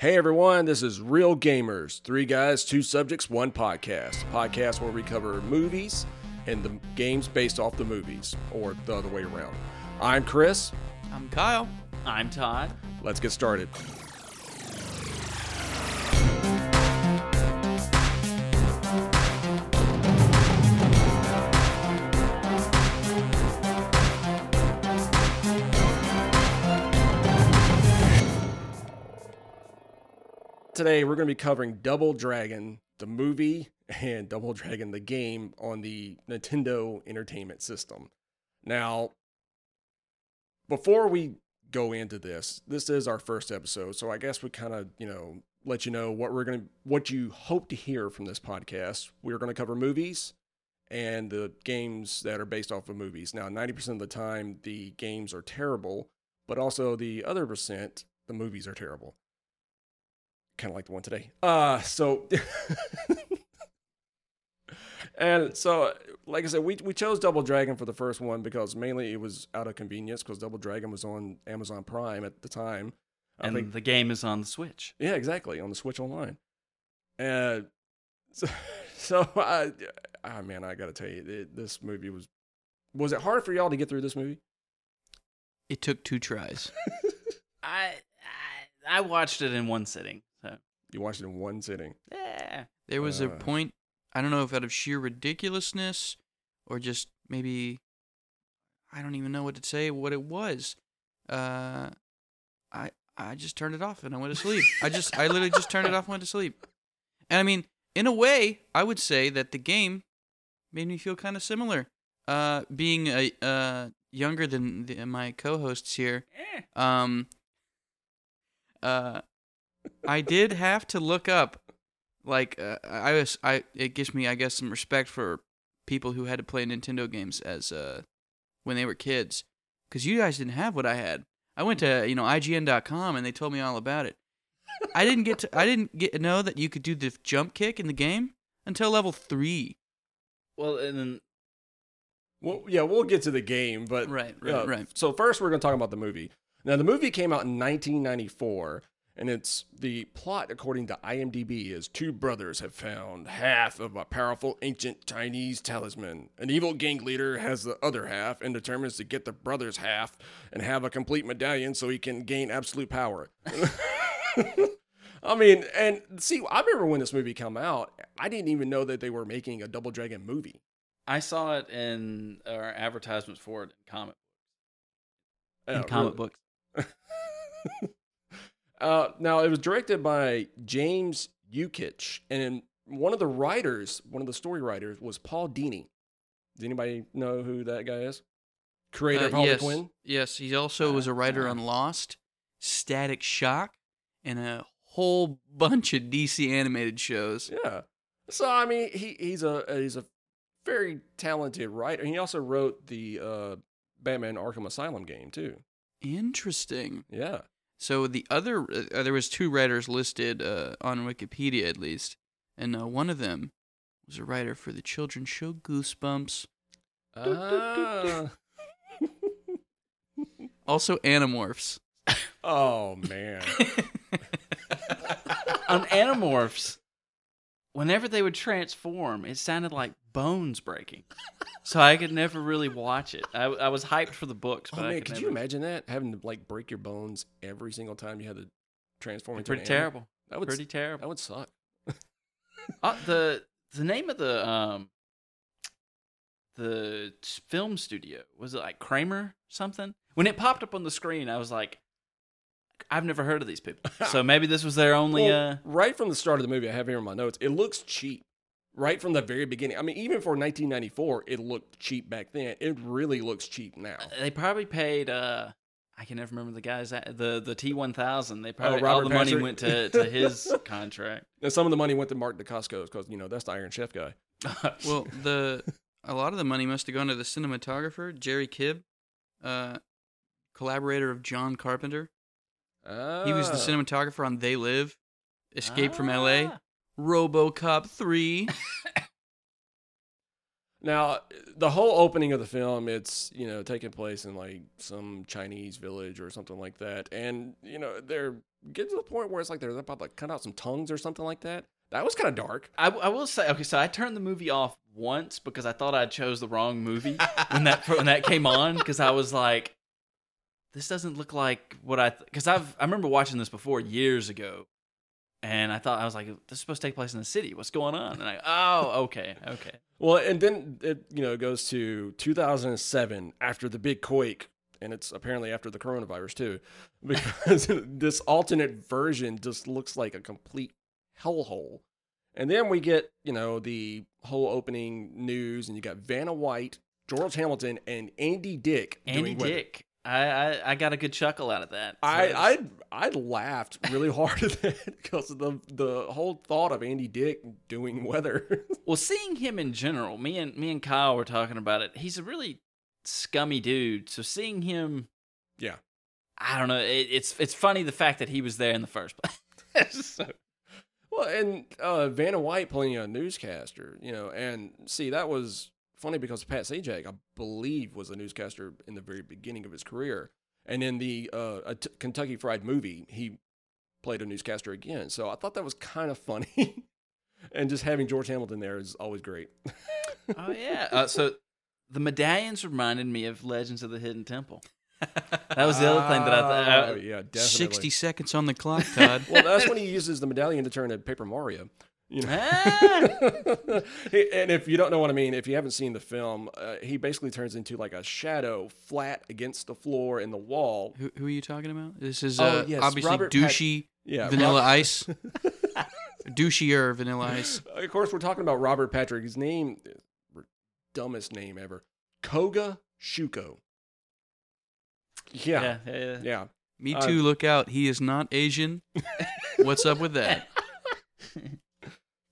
Hey everyone, this is Real Gamers. Three guys, two subjects, one podcast. A podcast where we cover movies and the games based off the movies, or the other way around. I'm Chris. I'm Kyle. I'm Todd. Let's get started. Today we're going to be covering Double Dragon, the movie, and Double Dragon, the game on the Nintendo Entertainment System. Now, before we go into this, this is our first episode, so I guess we kind of, you know, let you know what we're going to what you hope to hear from this podcast. We're going to cover movies and the games that are based off of movies. Now, 90% of the time the games are terrible, but also the other percent the movies are terrible. Kind of like the one today. Uh so And so, like I said, we, we chose Double Dragon for the first one because mainly it was out of convenience because Double Dragon was on Amazon Prime at the time. I and think, the game is on the Switch. yeah, exactly, on the Switch Online. And so, so I, ah, man, I got to tell you, it, this movie was, was it hard for y'all to get through this movie? It took two tries. I, I I watched it in one sitting. So You watched it in one sitting. yeah, There was a Uh. point, I don't know if out of sheer ridiculousness or just maybe, I don't even know what to say, what it was. Uh, I I just turned it off and I went to sleep. I just, I literally just turned it off and went to sleep. And I mean, in a way, I would say that the game made me feel kind of similar. Uh, being a uh younger than the, my co-hosts here, Eh. Um, uh, I did have to look up, like, uh, I was, I, it gives me, I guess, some respect for people who had to play Nintendo games as, uh, when they were kids, because you guys didn't have what I had. I went to, you know, IGN.com and they told me all about it. I didn't get to, I didn't get know that you could do the jump kick in the game until level three. Well, and then Well, yeah, we'll get to the game, but Right, right, uh, right. So first, we're going to talk about the movie. Now, the movie came out in 1994, and it's the plot, according to IMDb, is two brothers have found half of a powerful ancient Chinese talisman. An evil gang leader has the other half and determines to get the brother's half and have a complete medallion so he can gain absolute power. I mean, and see, I remember when this movie came out, I didn't even know that they were making a Double Dragon movie. I saw it in our advertisements for it in comic Uh, in comic really. books. uh, now it was directed by James Yukich, and one of the writers, one of the story writers, was Paul Dini. Does anybody know who that guy is? Creator of Uh, Harley yes, Quinn. Yes, he also was a writer on Lost, Static Shock, and a whole bunch of DC animated shows. Yeah. So I mean, he he's a he's a very talented writer. He also wrote the uh, Batman Arkham Asylum game too. Interesting. Yeah. So the other, uh, there was two writers listed uh, on Wikipedia at least, and uh, one of them was a writer for the children's show Goosebumps, Ah. also Animorphs. oh man. on Animorphs, whenever they would transform, it sounded like bones breaking. So I could never really watch it. I, I was hyped for the books, Oh but I man, could, could never. you imagine that having to like break your bones every single time you had to transform into Pretty an terrible. That would Pretty terrible. that would suck. Uh, the the name of the um the film studio was it like Kramer something? When it popped up on the screen, I was like, I've never heard of these people. So maybe this was their only. Well, uh right from the start of the movie, I have here in my notes. It looks cheap. Right from the very beginning. I mean, even for 1994, it looked cheap back then. It really looks cheap now. They probably paid. uh I can never remember the guys. The the T one thousand. They probably all Oh, Robert the money went to to his contract. And some of the money went to Mark Dacascos because you know that's the Iron Chef guy. Well, the a lot of the money must have gone to the cinematographer Jerry Kibbe, uh, collaborator of John Carpenter. He was the Ah. cinematographer on They Live, Escape from L.A., Ah. RoboCop 3. Now, the whole opening of the film, it's you know taking place in like some Chinese village or something like that, and you know they're get to the point where it's like they're about to like, cut out some tongues or something like that. That was kind of dark. I, I will say, okay, so I turned the movie off once because I thought I chose the wrong movie when that when that came on because I was like, this doesn't look like what I because I've I remember watching this before years ago, and I thought I was like, this is supposed to take place in the city. What's going on? And I oh okay okay Well, and then it you know it goes to 2007 after the big quake, and it's apparently after the coronavirus too, because this alternate version just looks like a complete hellhole. And then we get you know the whole opening news, and you got Vanna White, George Hamilton, and Andy Dick. Andy. Dick. I, I I got a good chuckle out of that. So I, I I laughed really hard at that because of the the whole thought of Andy Dick doing weather. Well, seeing him in general, me and me and Kyle were talking about it. He's a really scummy dude. So seeing him, Yeah. I don't know. It, it's it's funny the fact that he was there in the first place. so, well, and uh, Vanna White playing a newscaster, you know, and see that was funny because Pat Sajak, I believe, was a newscaster in the very beginning of his career, and in the uh, a t- Kentucky Fried Movie, he played a newscaster again. So I thought that was kind of funny. And just having George Hamilton there is always great. oh yeah. Uh, so the medallions reminded me of Legends of the Hidden Temple. That was the other thing that I thought. Oh, yeah, definitely. 60 seconds on the clock, Todd. Well, that's when he uses the medallion to turn into Paper Mario. You know? Ah! and if you don't know what I mean, if you haven't seen the film, uh, he basically turns into like a shadow flat against the floor and the wall. who, who are you talking about? This is Oh, uh, yes, obviously Robert Pat- Yeah, Vanilla Rob- Ice. Douchier Vanilla Ice. Of course, we're talking about Robert Patrick. His name, dumbest name ever, Koga Shuko. Yeah, yeah, yeah, yeah. yeah. Me Uh, too, look out. He is not Asian. What's up with that?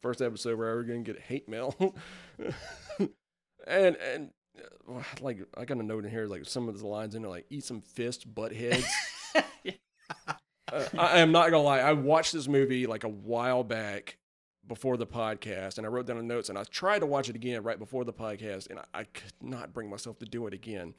First episode where we're gonna get hate mail, and and uh, like I got a note in here like some of the lines in there like eat some fist butt heads. Uh, I, am not gonna lie. I watched this movie like a while back before the podcast, and I wrote down the notes, and I tried to watch it again right before the podcast, and I, I could not bring myself to do it again.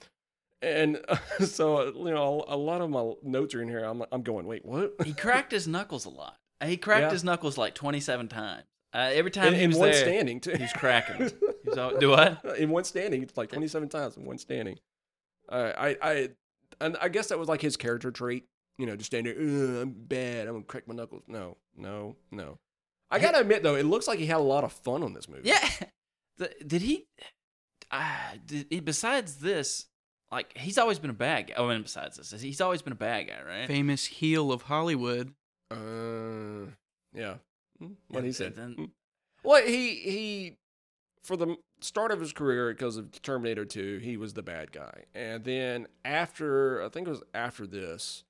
And so, you know, a lot of my notes are in here. I'm, I'm going, wait, what? He cracked his knuckles a lot. He cracked Yeah. his knuckles like 27 times. Uh, every time In, he in one there, standing, too. he was cracking them. He was all, do what? in one standing, it's like 27 times in one standing. Uh, I, I, and I guess that was like his character trait. You know, just standing there, I'm bad. I'm gonna crack my knuckles. No, no, no. I gotta admit though, it looks like he had a lot of fun on this movie. Yeah. The, did he? Uh, did he, besides this, like he's always been a bad guy. Oh, and besides this, he's always been a bad guy, right? Famous heel of Hollywood. Uh, yeah. Mm, What he said. then- Mm. Well, he he for the start of his career because of Terminator 2, he was the bad guy. And then after I think it was after this,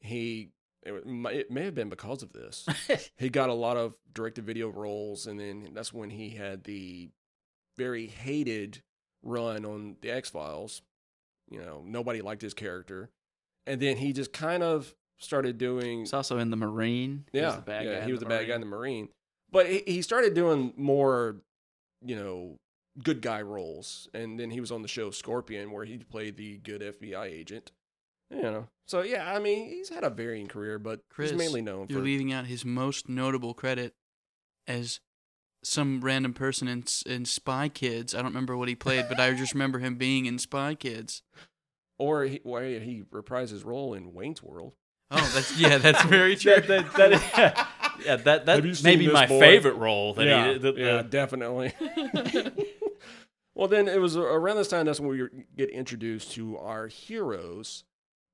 he it, it may have been because of this. he got a lot of direct to video roles and then that's when he had the very hated run on the X-Files. You know, nobody liked his character. And then he just kind of started doing He's also in the Marine. He yeah, was the bad yeah, he was the bad guy in the Marine. But he, he started doing more, you know, good guy roles, and then he was on the show Scorpion, where he played the good FBI agent. You know, so yeah, I mean, he's had a varying career, but Chris, he's mainly known You're for. leaving out his most notable credit as some random person in, in Spy Kids. I don't remember what he played, but I just remember him being in Spy Kids. Or he, where he reprised his role in Wayne's World. Oh, that's yeah, that's very true. That, that, that, yeah, that Have you that seen may my boy? favorite role. That yeah, he, the, the- yeah, definitely. well, then it was around this time that's when we get introduced to our heroes,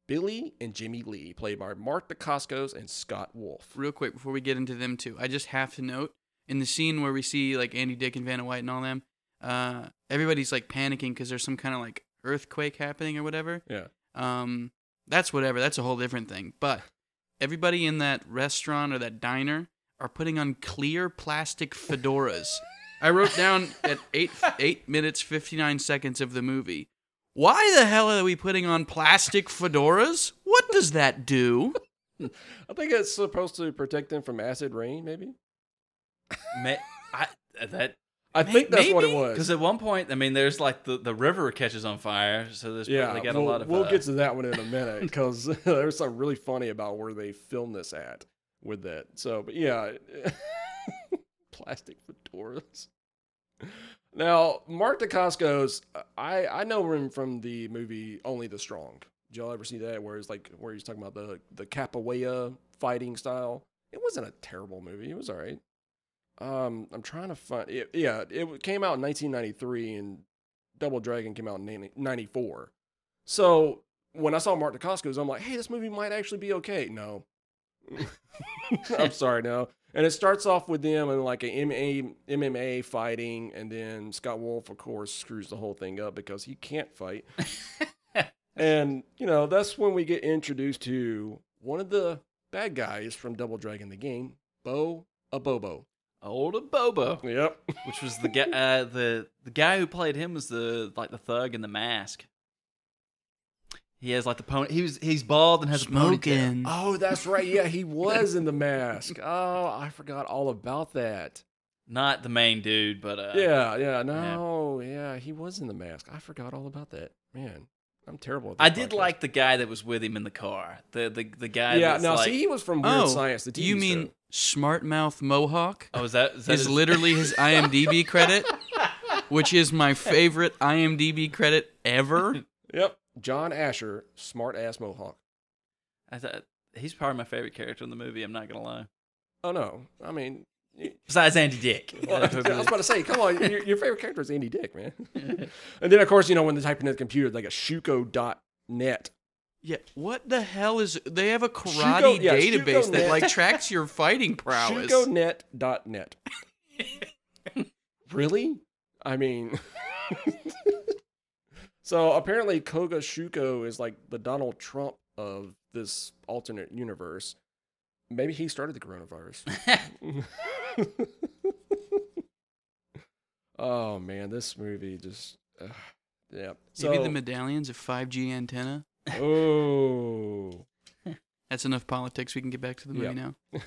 Billy and Jimmy Lee, played by Mark Dacascos and Scott Wolf. Real quick before we get into them too, I just have to note in the scene where we see like Andy Dick and Vanna White and all them, uh, everybody's like panicking because there's some kind of like earthquake happening or whatever. Yeah. Um, that's whatever. That's a whole different thing. But everybody in that restaurant or that diner are putting on clear plastic fedoras. I wrote down at eight eight minutes fifty nine seconds of the movie. Why the hell are we putting on plastic fedoras? What does that do? I think it's supposed to protect them from acid rain, maybe. Ma- I, that I think that's what it was. Because at one point, I mean, there's like the, the river catches on fire, so there's Yeah, they got we'll, a lot of. we'll uh, get to that one in a minute because there's something really funny about where they filmed this at with that. So, but yeah, plastic fedoras. Now, Mark Dacascos, I I know him from the movie Only the Strong. Did y'all ever see that? Where it's like where he's talking about the the capoeira fighting style. It wasn't a terrible movie. It was all right. Um, I'm trying to find. It, yeah, it came out in 1993, and Double Dragon came out in 94. So when I saw Mark Dacascos, I'm like, hey, this movie might actually be okay. No. I'm sorry, no. And it starts off with them and like a MMA, MMA fighting, and then Scott Wolf, of course, screws the whole thing up because he can't fight. and, you know, that's when we get introduced to one of the bad guys from Double Dragon the game, Bo Abobo. Old Bobo, Yep. which was the guy. Uh, the the guy who played him was the like the thug in the mask. He has like the pony. He was he's bald and has a ponytail. Smoking. Oh, that's right. Yeah, he was in the mask. Oh, I forgot all about that. Not the main dude, but uh, Yeah, yeah, no, yeah, he was in the mask. I forgot all about that. Man, I'm terrible. At this I did podcast. like the guy that was with him in the car. The the the guy. Yeah, that's now like, see, he was from Weird Oh, Science. The TV you mean show. Smart Mouth Mohawk? Oh, is that is, that is his- literally his IMDb credit, which is my favorite IMDb credit ever. Yep, John Asher, smart ass mohawk. I thought he's probably my favorite character in the movie. I'm not gonna lie. Oh no, I mean, y- Besides Andy Dick. well, I was about to say, come on, your, your favorite character is Andy Dick, man. and then of course, you know, when they type in the computer, like a Shuko.net. Yeah, what the hell is? They have a karate Shuko- yeah, database Shuko that Net. like tracks your fighting prowess. Shukonet.net. really? I mean, so apparently Koga Shuko is like the Donald Trump of this alternate universe. Maybe he started the coronavirus. oh man, this movie just, uh, yeah. So, Maybe the medallions of 5G antenna. oh. That's enough politics. We can get back to the movie now.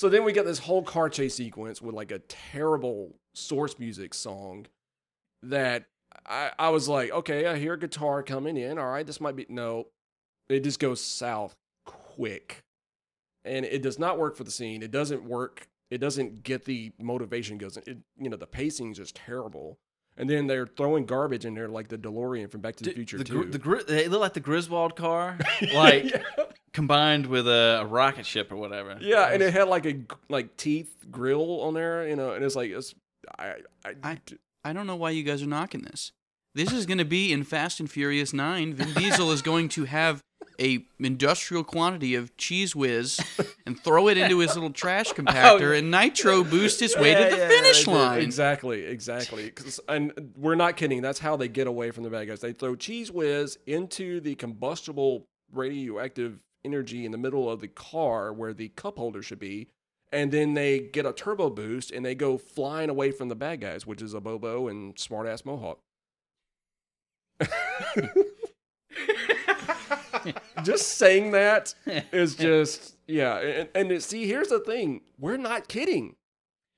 So then we get this whole car chase sequence with like a terrible source music song that I, I was like, okay, I hear a guitar coming in. All right, this might be. No, it just goes south quick. And it does not work for the scene. It doesn't work. It doesn't get the motivation goes. It, you know, the pacing is just terrible. And then they're throwing garbage in there like the DeLorean from Back to the Future the, too. the gri- they look like the Griswold car, like yeah. combined with a, a rocket ship or whatever. Yeah, and it had like a like teeth grill on there, you know, and it's like it's I I, I- I don't know why you guys are knocking this. This is going to be in Fast and Furious 9. Vin Diesel is going to have a industrial quantity of Cheez Whiz and throw it into his little trash oh, compactor and nitro boost his way Oh, Yeah, to the yeah, finish line. Exactly, exactly. and we're not kidding. That's how they get away from the bad guys. They throw Cheez Whiz into the combustible radioactive energy in the middle of the car where the cup holder should be. And then they get a turbo boost and they go flying away from the bad guys, which is Abobo and smartass Mohawk. just saying that is just yeah and, and it- see here's the thing we're not kidding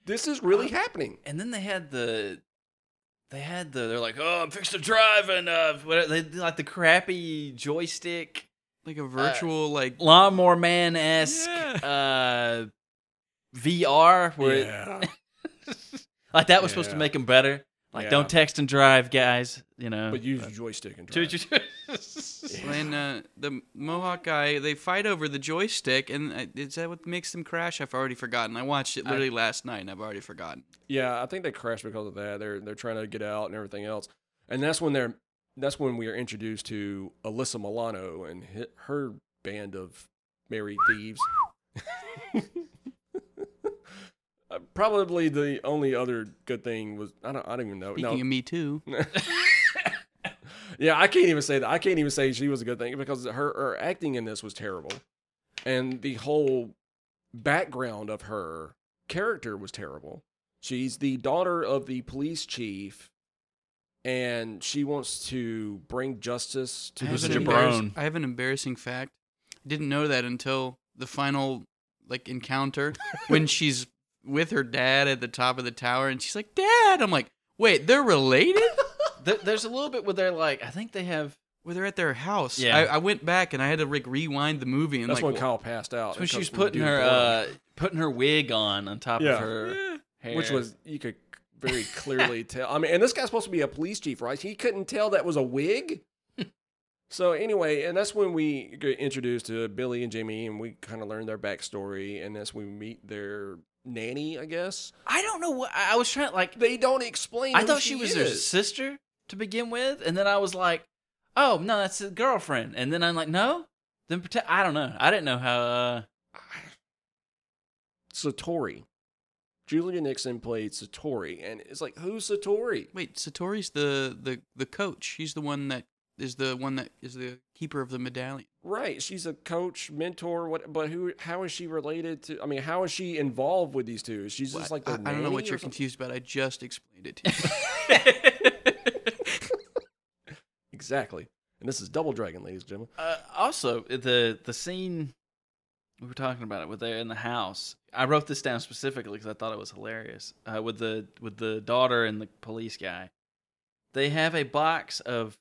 this is really happening And then they had the, they had the. They're like, oh, I'm fixed to drive, and uh, what, they like the crappy joystick Like a virtual, like, lawnmower man esque Yeah. uh, VR, where it- yeah like that was supposed to make him better. Like, Yeah. don't text and drive, guys. You know, but use your joystick and drive. when uh, the Mohawk guy, they fight over the joystick, and uh, is that what makes them crash? I've already forgotten. I watched it literally last night, and I've already forgotten. yeah i think they crashed because of that they're they're trying to get out and everything else and that's when they're that's when we are introduced to alyssa milano and hi- her band of merry thieves Uh, Probably the only other good thing was I don't I don't even know. Speaking No, of me too, yeah, I can't even say that. I can't even say she was a good thing because her, her acting in this was terrible, and the whole background of her character was terrible. She's the daughter of the police chief, and she wants to bring justice to I the was have, a an city. jabron. I have an embarrassing fact. I didn't know that until the final like encounter when she's with her dad at the top of the tower, and she's like, "Dad," I'm like, "Wait, they're related?" There's a little bit where they're like, I think they have. Where they're at their house. Yeah. I, I went back and I had to like rewind the movie and That's like, when wh- Kyle passed out. When she was putting her uh, putting her wig on on top Yeah. of her Eh. hair, which was you could very clearly tell. I mean, and this guy's supposed to be a police chief, right? He couldn't tell that was a wig. so anyway, and that's when we get introduced to Billy and Jamie, and we kind of learn their backstory, and that's when we meet their nanny, I guess. I don't know what I I was trying like. They don't explain. I who thought she was their sister to begin with, and then I was like, "Oh no, that's his girlfriend." And then I'm like, "No." Then pretend I don't know. I didn't know how. Uh, Satori. Julia Nickson played Satori, and it's like, who's Satori? Wait, Satori's the the the coach. He's the one that is the one that is the keeper of the medallion. Right, she's a coach, mentor. What? But who? How is she related to? I mean, how is she involved with these two? She's just like I, the I don't know what you're something? confused about. I just explained it to you. Exactly. And this is Double Dragon, ladies and gentlemen. uh, also, the the scene we were talking about it with they're in the house. I wrote this down specifically because I thought it was hilarious. Uh, with the with the daughter and the police guy, they have a box of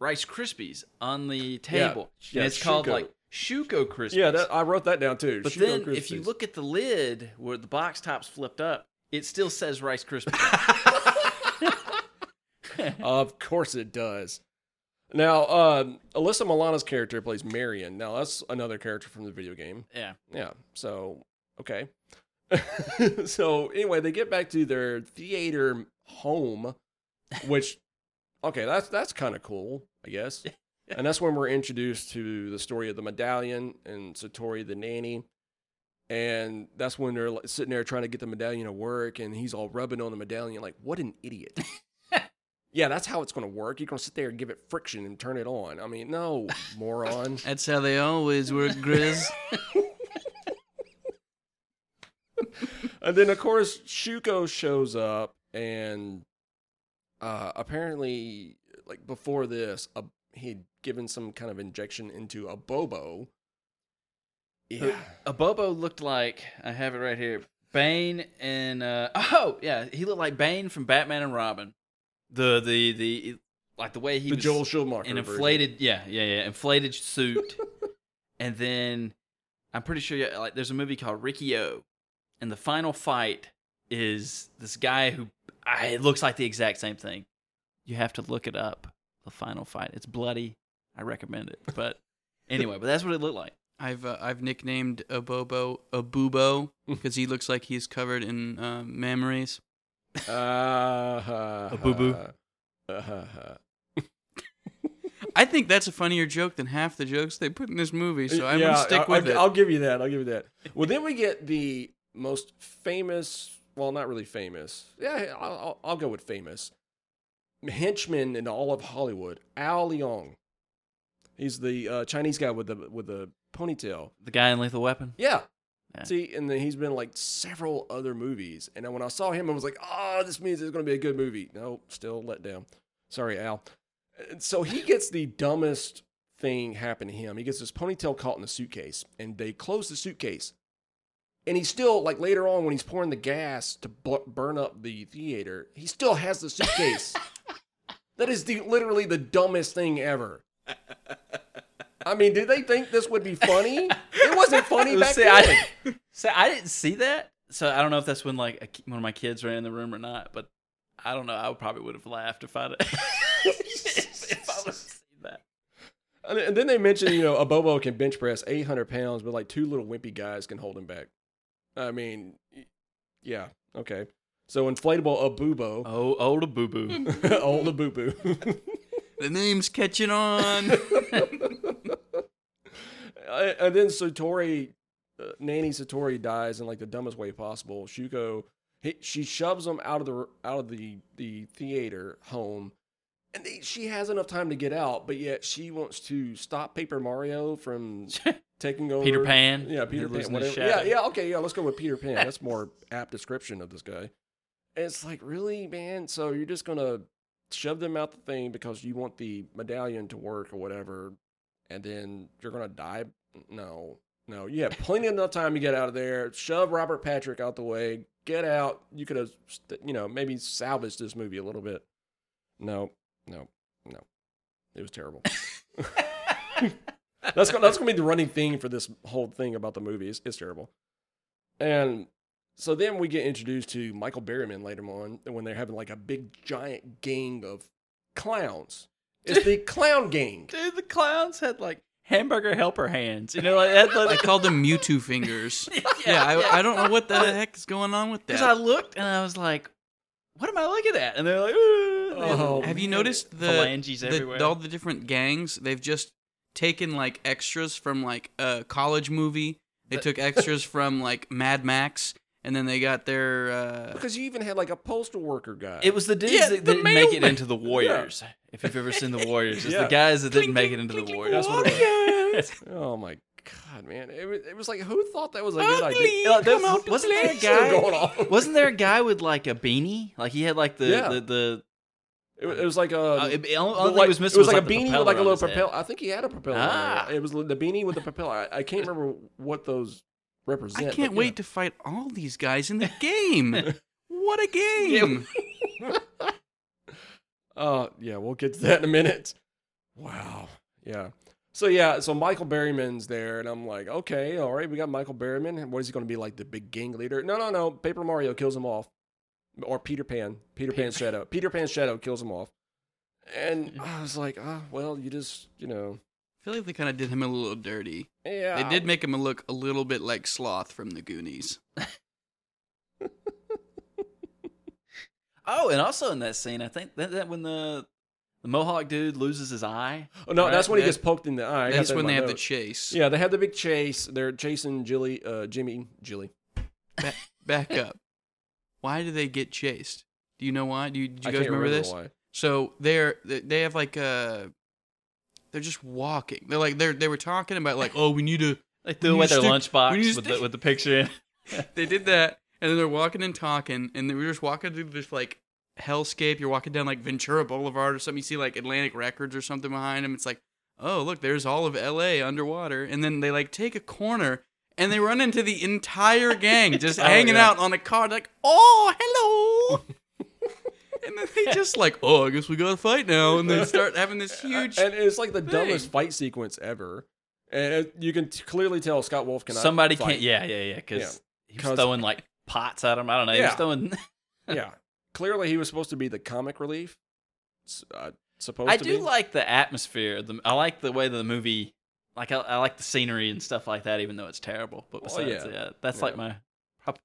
Rice Krispies on the table. yeah, and it's called like Shuko Krispies. Yeah, that, I wrote that down too. But Shuko then, if you look at the lid where the box top's flipped up, it still says Rice Krispies. of course it does. Now, um, Alyssa Milano's character plays Marian. Now, that's another character from the video game. yeah. Yeah. So, okay. so, anyway, they get back to their theater home, which, okay, that's that's kind of cool, I guess. And that's when we're introduced to the story of the medallion and Satori the nanny. And that's when they're like, sitting there trying to get the medallion to work, and he's all rubbing on the medallion, like, what an idiot. yeah, that's how it's going to work. You're going to sit there and give it friction and turn it on. I mean, no, moron. That's how they always work, Grizz. and then of course Shuko shows up and uh apparently like before this uh, he'd given some kind of injection into a bobo yeah Abobo looked like I have it right here. Bane and uh, oh yeah, he looked like Bane from Batman and Robin. The the the like the way he the was Joel Schumacher an version. inflated yeah yeah yeah inflated suit, and then I'm pretty sure yeah, like there's a movie called Riki-Oh, and the final fight is this guy who I, it looks like the exact same thing. You have to look it up. The final fight. It's bloody. I recommend it. But anyway, but that's what it looked like. I've uh, I've nicknamed Abobo Abubo because he looks like he's covered in uh, memories. uh, A boo-boo. uh, I think that's a funnier joke than half the jokes they put in this movie, so I'm yeah, gonna stick I- with I'll, it. I'll give you that. I'll give you that. Well, then we get the most famous. Well, not really famous. Yeah, I'll, I'll, I'll go with famous. Henchman in all of Hollywood, Al Leong. He's the uh, Chinese guy with the with the ponytail. The guy in Lethal Weapon. Yeah. Yeah. See, and then he's been in, like several other movies. And when I saw him, I was like, oh, this means it's going to be a good movie. No, still let down. Sorry, Al. So he gets the dumbest thing happen to him. He gets his ponytail caught in the suitcase, and they close the suitcase. And he still, like later on, when he's pouring the gas to bu- burn up the theater, he still has the suitcase. that is the literally the dumbest thing ever. I mean, did they think this would be funny? It wasn't funny back See, then. I, I didn't see that, so I don't know if that's when like a, one of my kids ran in the room or not. But I don't know. I would probably would have laughed if I'd if, if I would have seen that. And and then they mentioned, you know, Abobo can bench press 800 pounds, but like two little wimpy guys can hold him back. I mean, yeah, okay. So inflatable Abubo, Oh, oh, the boo boo. old Abubu. the name's catching on. And then Satori, uh, Nanny Satori dies in like the dumbest way possible. Shuko, he, she shoves him out of the out of the the theater home, and they, she has enough time to get out, but yet she wants to stop Paper Mario from taking over. Peter Pan. Yeah, Peter Pan. Whatever. Yeah, yeah. Okay, yeah. Let's go with Peter Pan. That's more apt description of this guy. And it's like, really, man. So you're just gonna shove them out the thing because you want the medallion to work or whatever, and then you're gonna die? No. No, you have plenty enough time to get out of there. Shove Robert Patrick out the way. Get out. You could have, you know, maybe salvaged this movie a little bit. No, no, no. It was terrible. that's gonna, that's gonna be the running theme for this whole thing about the movie. It's, it's terrible. And so then we get introduced to Michael Berryman later on when they're having like a big giant gang of clowns. It's the clown gang. Dude, the clowns had like hamburger helper hands. You know, like that. I called them Mewtwo fingers. Yeah, I, I don't know what the heck is going on with that. Because I looked and I was like, "What am I looking at?" And they're like, "Ooh." Oh, Have you noticed the, Phalanges the all the different gangs? They've just taken like extras from like a college movie. They took extras from like Mad Max, and then they got their. Uh, Because you even had like a postal worker guy. It was the dudes Yeah, that the didn't make it mailman. into the Warriors. If you've ever seen the Warriors, it's Yeah. the guys that didn't make it into the Warriors. That's what it was. Oh my god, man! It was, it was like who thought that was a good idea? Uh, there- Come out wasn't there a play. guy? Going on. Wasn't there a guy with like a beanie? Like he had like the Yeah. the, the It, was- it was like a. uh, it, the only the, like- it was missing it was was like, the a beanie with like a little propeller. I think he had a propeller. Ah. it. It was the beanie with the propeller. I, I can't remember what those represent. I can't but wait yeah. to fight all these guys in the game. what a game! Uh, yeah, we'll get to that in a minute. Wow. Yeah. So yeah, so Michael Berryman's there, and I'm like, okay, all right, we got Michael Berryman. What is he going to be like, the big gang leader? No, no, no. Paper Mario kills him off, or Peter Pan. Peter Pan's shadow. Peter Pan's shadow kills him off. And I was like, ah, well, you just, you know, I feel like they kind of did him a little dirty. yeah. They did make him look a little bit like Sloth from the Goonies. Oh, and also in that scene, I think that, that when the the Mohawk dude loses his eye. Oh, no, right? that's when he That- gets poked in the eye. That's that when my they have the chase. Yeah, they have the big chase. They're chasing Jilly, uh, Jimmy, Jilly. Ba- back up. Why do they get chased? Do you know why? Do you, did you guys can't remember, this? why. So they're they they have like uh they're just walking. They're like they're they were talking about like oh we need to They threw away their stick- we need lunchbox with the, with the picture in. they did that and then they're walking and talking and they were just walking through this like hellscape. You're walking down like Ventura Boulevard or something. You see like Atlantic Records or something behind them. It's like oh look there's all of L.A. underwater and then they like take a corner. And they run into the entire gang just Oh, hanging yeah. out on a car, like, oh, hello. and then they just like, oh, I guess we got to fight now. And they start having this huge. and it's like the thing. dumbest fight sequence ever. And it, you can t- clearly tell Scott Wolf cannot. Somebody fight. can't. Yeah, yeah, yeah. Because Yeah. he was 'Cause- throwing like pots at him. I don't know. He was Yeah. throwing. yeah, clearly he was supposed to be the comic relief. S- Uh, supposed I to do be. like the atmosphere. The I like the way the movie. Like I, I like the scenery and stuff like that, even though it's terrible. But Well, besides, yeah. yeah, that's Yeah. like my prob-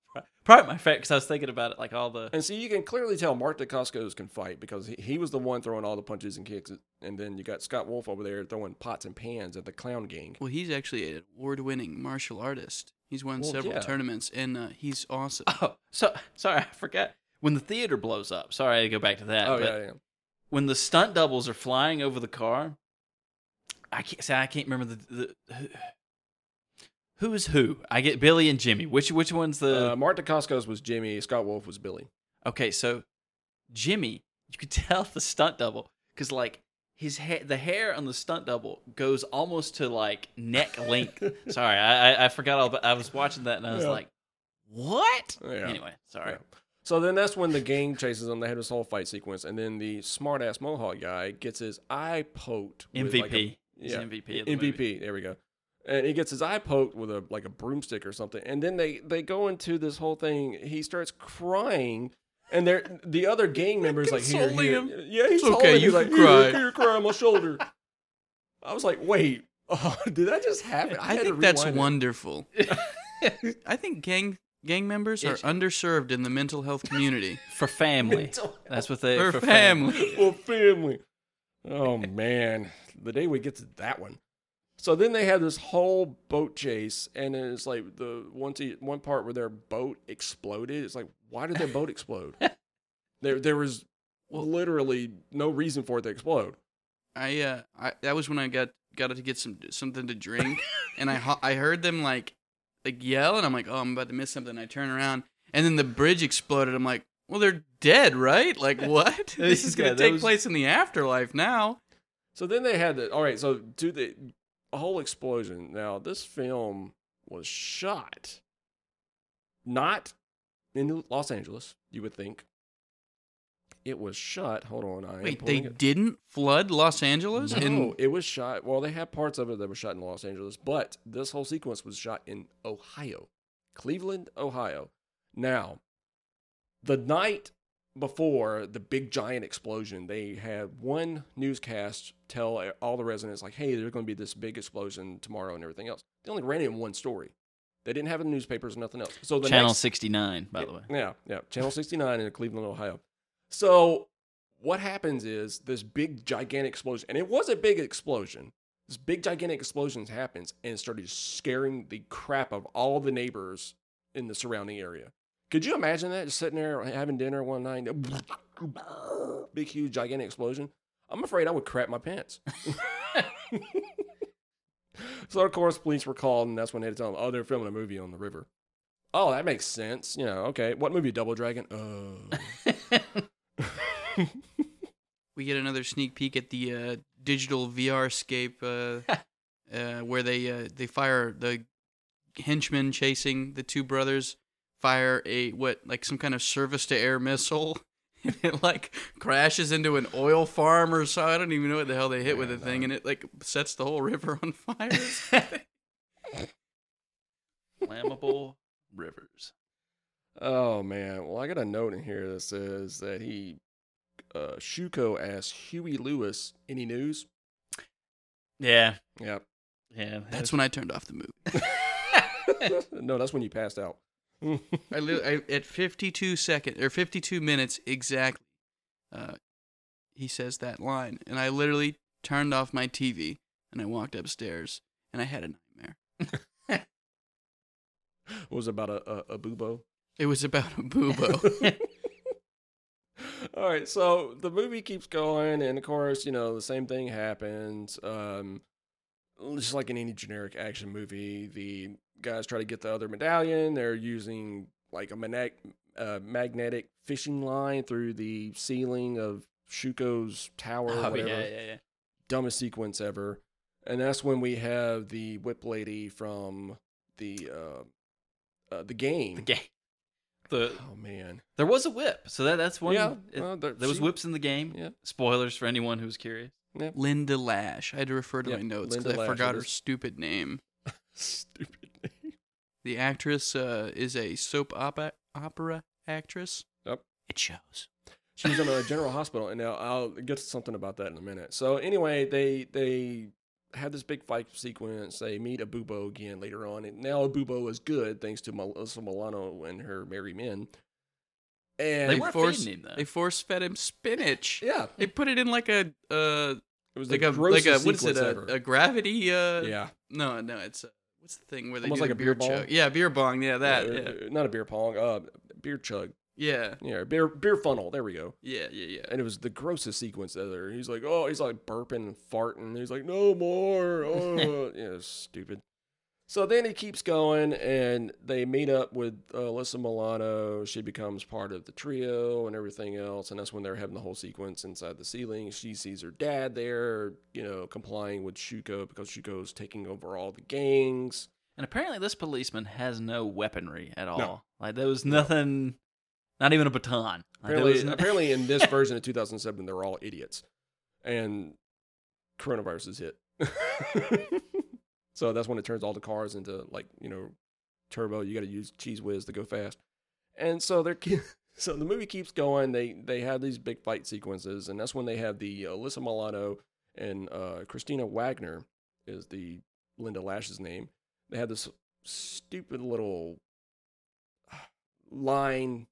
probably my favorite. Because I was thinking about it, like all the And see, you can clearly tell Mark Dacascos can fight because he, he was the one throwing all the punches and kicks. And then you got Scott Wolf over there throwing pots and pans at the clown gang. Well, he's actually an award-winning martial artist. He's won Well, several yeah. tournaments, and uh, he's awesome. Oh, so sorry, I forgot. When the theater blows up, sorry, I go back to that. oh, but yeah, yeah. when the stunt doubles are flying over the car, I can't say I can't remember the, the who, who is who. I get Billy and Jimmy. Which which one's the Uh, Mark Dacascos was Jimmy. Scott Wolf was Billy. okay? So Jimmy, you could tell the stunt double because like his hair, the hair on the stunt double goes almost to like neck length. sorry, I, I I forgot all. But I was watching that and I was Yeah. like, what? Yeah. Anyway, sorry. Yeah. So then that's when the gang chases them. They had this whole fight sequence, and then the smart ass Mohawk guy gets his eye poked. with, MVP. like, a- He's yeah, MVP. Of the MVP. movie. There we go. And he gets his eye poked with a like a broomstick or something. And then they they go into this whole thing. He starts crying. And they're, the other gang members like here, here. him. Yeah, he's It's okay, you He's can like, here, cry. Here, cry on my shoulder. I was like, wait, oh, did that just happen? I had to think that's it. wonderful. I think gang gang members are underserved in the mental health community. for family. That's what they For for family. for family. Oh man, the day we get to that one. So then they have this whole boat chase, and it's like the one one part where their boat exploded. It's like, why did their boat explode? there, there was Well- literally no reason for it to explode. I uh, I that was when I got got to get some something to drink, and I I heard them like like yell, and I'm like, oh, I'm about to miss something. I turn around, and then the bridge exploded. I'm like, well, they're dead, right? Like what? this is gonna Yeah, take those- place in the afterlife now. So then they had the all right. So do the whole explosion. Now this film was shot not in Los Angeles, you would think. It was shot. Hold on, I Wait, they it. didn't flood Los Angeles? No, And it was shot. Well, they had parts of it that were shot in Los Angeles, but this whole sequence was shot in Ohio, Cleveland, Ohio. Now, the night before the big giant explosion, they had one newscast tell all the residents, like, hey, there's going to be this big explosion tomorrow and everything else. They only ran it in one story. They didn't have it in the newspapers, nothing else. So the Channel next, 69, by the way. yeah, yeah. Channel 69 in Cleveland, Ohio. So what happens is this big gigantic explosion, and it was a big explosion. This big gigantic explosion happens and it started scaring the crap of all the neighbors in the surrounding area. Could you imagine that? Just sitting there having dinner one night, big, huge, gigantic explosion. I'm afraid I would crap my pants. so of course, police were called, and that's when they had to tell them, "Oh, they're filming a movie on the river." Oh, that makes sense. You know, okay. What movie? Double Dragon. Oh. we get another sneak peek at the uh, digital VR scape uh, uh, where they uh, they fire the henchmen chasing the two brothers fire a what like some kind of surface to air missile and it like crashes into an oil farm or so I don't even know what the hell they hit with the thing no. and it like sets the whole river on fire. Flammable rivers. Oh man. Well, I got a note in here that says that he, uh, Shuko asked Huey Lewis, "Any news?" Yeah. Yep. Yeah. That's when I turned off the movie. no, that's when you passed out. I, li- I at 52 seconds or 52 minutes exactly, uh, he says that line, and I literally turned off my TV and I walked upstairs and I had a nightmare. was about a, a, a bubo. It was about a boobo. All right, so the movie keeps going, and of course, you know, the same thing happens. Um, just like in any generic action movie, the guys try to get the other medallion. They're using like a mag- uh, magnetic fishing line through the ceiling of Shuko's tower. Oh, whatever. yeah, yeah, yeah. Dumbest sequence ever. And that's when we have the whip lady from the uh, uh, the game. The game. The Oh man. there was a whip, so that that's one. Yeah, well, there- there was she- whips in the game. Yeah. Spoilers for anyone who's curious. Linda Lash. I had to refer to Yeah, my notes because I forgot her stupid name. Stupid name. The actress uh, is a soap opera opera actress. Yep. It shows. She was in a general hospital, and now I'll get to something about that in a minute. So anyway, they they have this big fight sequence. They meet Abubo again later on, and now Abubo is good thanks to Melissa Milano and her merry men. And They They weren't force feeding him, though. they force fed him spinach. yeah, They put it in like a uh it was like the a like a what is it a, a gravity uh yeah, no no it's a, what's the thing where they Almost do like a beer beer chug bong? yeah beer bong yeah that yeah uh, not a beer pong, uh, beer chug. yeah Yeah, beer beer funnel. There we go. yeah yeah yeah And it was the grossest sequence ever. He's like, oh, he's like burping and farting. He's like, no more. Oh, yeah, stupid. So then he keeps going, and they meet up with uh, Alyssa Milano. She becomes part of the trio and everything else. And that's when they're having the whole sequence inside the ceiling. She sees her dad there, you know, complying with Shuko because Shuko's taking over all the gangs. And apparently, this policeman has no weaponry at all. No. Like there was nothing, not even a baton. Like, no- apparently, in this version of 2007, they're all idiots, and coronavirus is hit. so that's when it turns all the cars into like you know turbo. You got to use Cheez Whiz to go fast, and so they're so the movie keeps going. They they have these big fight sequences, and that's when they have the Alyssa Milano and uh, Kristina Wagner is the Linda Lash's name. They had this stupid little line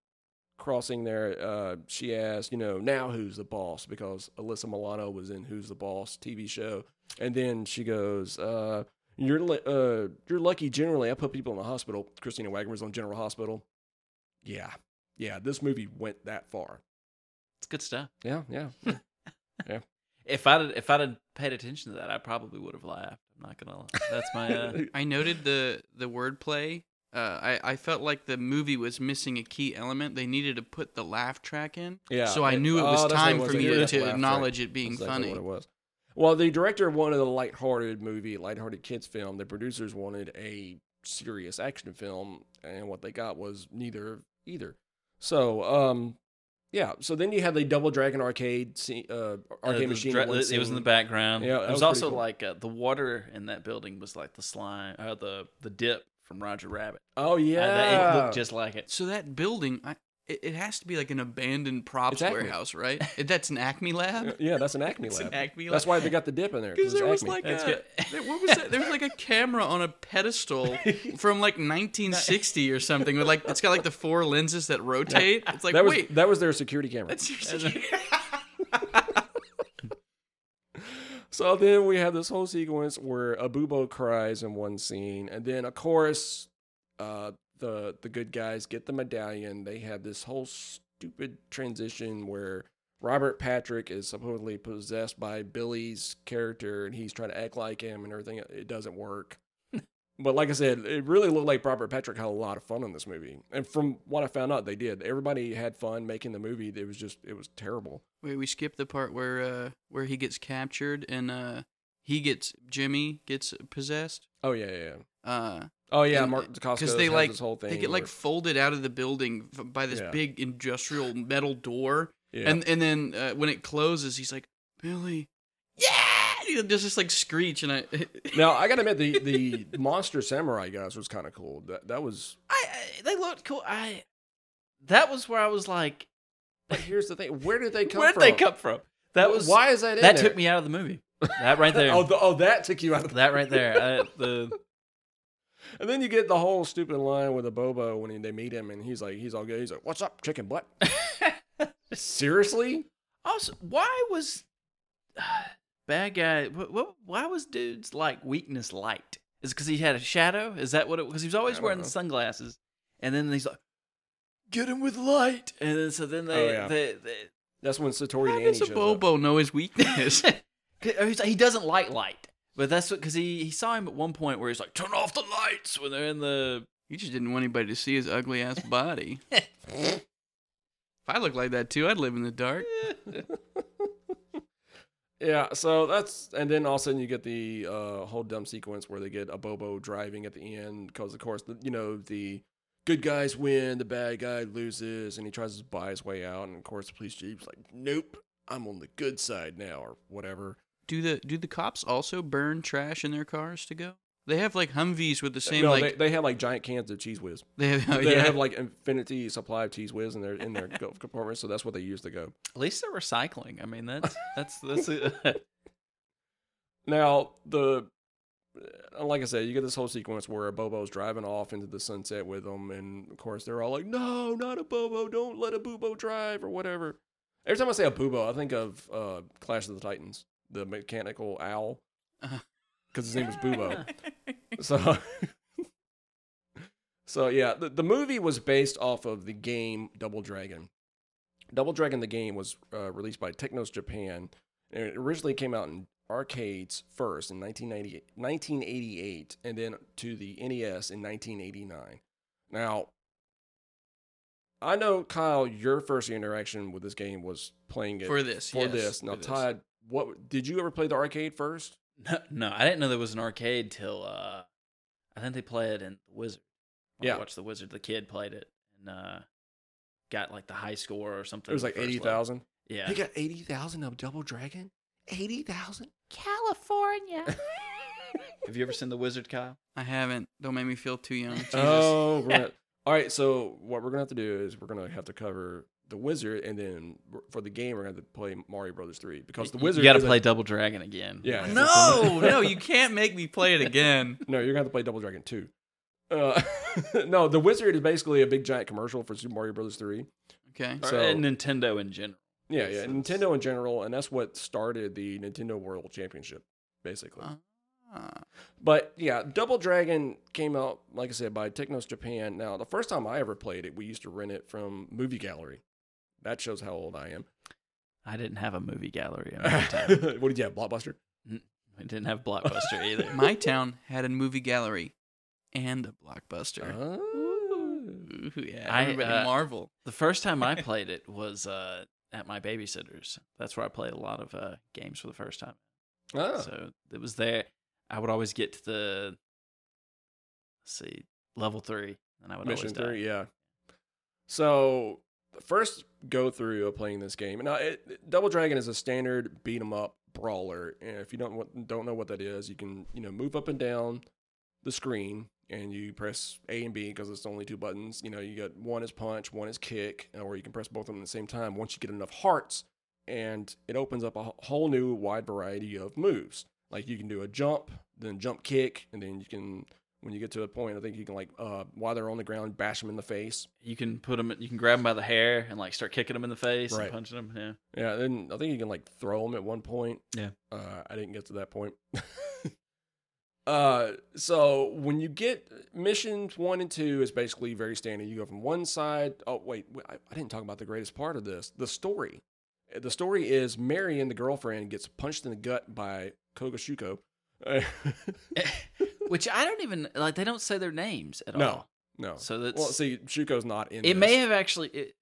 crossing there, uh, she asked, you know, now who's the boss? Because Alyssa Milano was in Who's the Boss TV show, and then she goes, uh, "You're li- uh, you're lucky. Generally, I put people in the hospital." Kristina Wagner's on General Hospital. Yeah, yeah. This movie went that far. it's good stuff. Yeah, yeah. Yeah. If I'd if I'd have paid attention to that, I probably would have laughed. I'm not gonna. lie. That's my. Uh, I noted the the wordplay. Uh, I I felt like the movie was missing a key element. They needed to put the laugh track in. Yeah, So I it- knew it was oh, that's what time was. for me Yeah, to, to laugh track. acknowledge it being That's exactly funny. What it was. Well, the director wanted a lighthearted movie, lighthearted kids film. The producers wanted a serious action film, and what they got was neither either. So, um, yeah. So then you had the Double Dragon arcade scene, uh, arcade Uh, machine. dra- it was in the background. Yeah, that it was, was also cool. like uh, the water in that building was like the slime, uh, the the dip from Roger Rabbit. Oh Uh, yeah, that- it looked just like it. So that building, I, it, it has to be like an abandoned props warehouse, right? That's an Acme lab. yeah. That's an Acme lab. an Acme That's lab. why they got the dip in there. Because there was Acme. like a, what was that? There was like a camera on a pedestal from like 1960 or something with like it's got like the four lenses that rotate. It's like that was wait, that was their security camera. that's your security. So then we have this whole sequence where Abobo cries in one scene, and then of course, uh, the the good guys get the medallion. They have this whole stupid transition where Robert Patrick is supposedly possessed by Billy's character, and he's trying to act like him, and everything. It doesn't work. but like I said, it really looked like Robert Patrick had a lot of fun in this movie, and from what I found out, they did. Everybody had fun making the movie. It was just it was terrible. Wait, we skipped the part where uh where he gets captured and uh he gets Jimmy gets possessed. Oh yeah, yeah. yeah. Uh, Oh yeah, And- Mark because they like this they get like folded out of the building by this Yeah. big industrial metal door, yeah. and and then uh, when it closes, he's like Billy, yeah, he just just like screech, and I now I gotta admit the the monster samurai guys was kind of cool. That that was. I, I they looked cool. I that was where I was like, But here's the thing: where did they come where'd from? they come from? That was why is that in that there? took me out of the movie. That right there. oh, the, oh, that took you out of the. that right there. I, the And then you get the whole stupid line with the Bobo when he, they meet him, and he's like, he's all good. He's like, "What's up, chicken butt?" Seriously? also, why was bad guy? What, what? Why was dude's like weakness light? Is it because he had a shadow? Is that what it? Because he was always wearing know. sunglasses, and then he's like, "Get him with light," and then so then oh, they, Oh, yeah. they, they That's when Satori how does a shows up. Bobo know his weakness? he doesn't like light. But that's what because he, he saw him at one point where he's like, "Turn off the lights" when they're in the. you just didn't want anybody to see his ugly ass body. if I looked like that too, I'd live in the dark. Yeah, so that's and then all of a sudden you get the uh, whole dumb sequence where they get Abobo driving at the end because of course the, you know the good guys win, the bad guy loses, and he tries to buy his way out, and of course the police chief's like, "Nope, I'm on the good side now," or whatever. Do the do the cops also burn trash in their cars to go? They have like Humvees with the same no, like they, they have like giant cans of Cheez Whiz. they have, oh, they yeah. have like infinity supply of Cheez Whiz in their in their go- compartment, so that's what they use to go. At least they're recycling. I mean, that's that's that's. A, Now the uh, like I said, you get this whole sequence where Bobo's driving off into the sunset with them, and of course they're all like, "No, not Abobo! Don't let Abobo drive or whatever." Every time I say Abobo, I think of uh, Clash of the Titans, the mechanical owl, Uh-huh. because his name was Bubo. so, so yeah, the, the movie was based off of the game Double Dragon. Double Dragon, the game, was uh, released by Technos Japan, and it originally came out in arcades first in 1990, 1988, and then to the NES in 1989. Now, I know Kyle, your first interaction with this game was playing it for this for yes, this. Now, for. Todd, what did you ever play the arcade first? no, no, I didn't know there was an arcade till uh, I think they play it in the Wizard. I Yeah. watched the Wizard. The kid played it and uh, got like the high score or something. It was like first eighty level. thousand. Yeah. He got eighty thousand of Double Dragon. Eighty thousand. California. Have you ever seen the Wizard, Kyle? I haven't. Don't make me feel too young. Jesus. Oh, we're all right. So what we're gonna have to do is we're gonna have to cover the Wizard, and then for the game we're gonna have to play Mario Brothers three because the Wizard. You got to is a- play Double Dragon again. Yeah. no, no, you can't make me play it again. no, you're gonna have to play Double Dragon two. Uh, no, the Wizard is basically a big giant commercial for Super Mario Brothers three. Okay. Or- So- and Nintendo in general. Yeah, yeah, it's- Nintendo in general, and that's what started the Nintendo World Championship, basically. Ah. But yeah, Double Dragon came out, like I said, by Technos Japan. Now, the first time I ever played it, we used to rent it from Movie Gallery. That shows how old I am. I didn't have a movie gallery in my town. what did you have, Blockbuster? I didn't have Blockbuster either. My town had a movie gallery and a blockbuster. Oh. Ooh, yeah, I, everybody uh, marvel. The first time I played it was uh, at my babysitter's. That's where I played a lot of uh, games for the first time. Ah. So it was there. I would always get to the let's see, level three, and I would Mission always die. three, yeah. So the first go through of playing this game, now uh, it, Double Dragon is a standard beat 'em up brawler, and if you don't don't know what that is, you can you know move up and down the screen, and you press A and B because it's only two buttons. You know, you got one is punch, one is kick, uh, or you can press both of them at the same time. Once you get enough hearts, and it opens up a whole new wide variety of moves. Like you can do a jump, then jump kick, and then you can when you get to a point, I think you can like uh, while they're on the ground, bash them in the face. You can put them, you can grab them by the hair and like start kicking them in the face Right. and punching them. Yeah. Yeah, then I think you can like throw them at one point. Yeah. Uh, I didn't get to that point. uh, so when you get missions one and two is basically very standard. You go from one side. Oh wait, I, I didn't talk about the greatest part of this. The story. The story is Marian, the girlfriend, gets punched in the gut by Koga Shuko. Which I don't even like. They don't say their names at No. all. no. No. So that's Well, see, Shuko's not in. it. this. May have actually. It,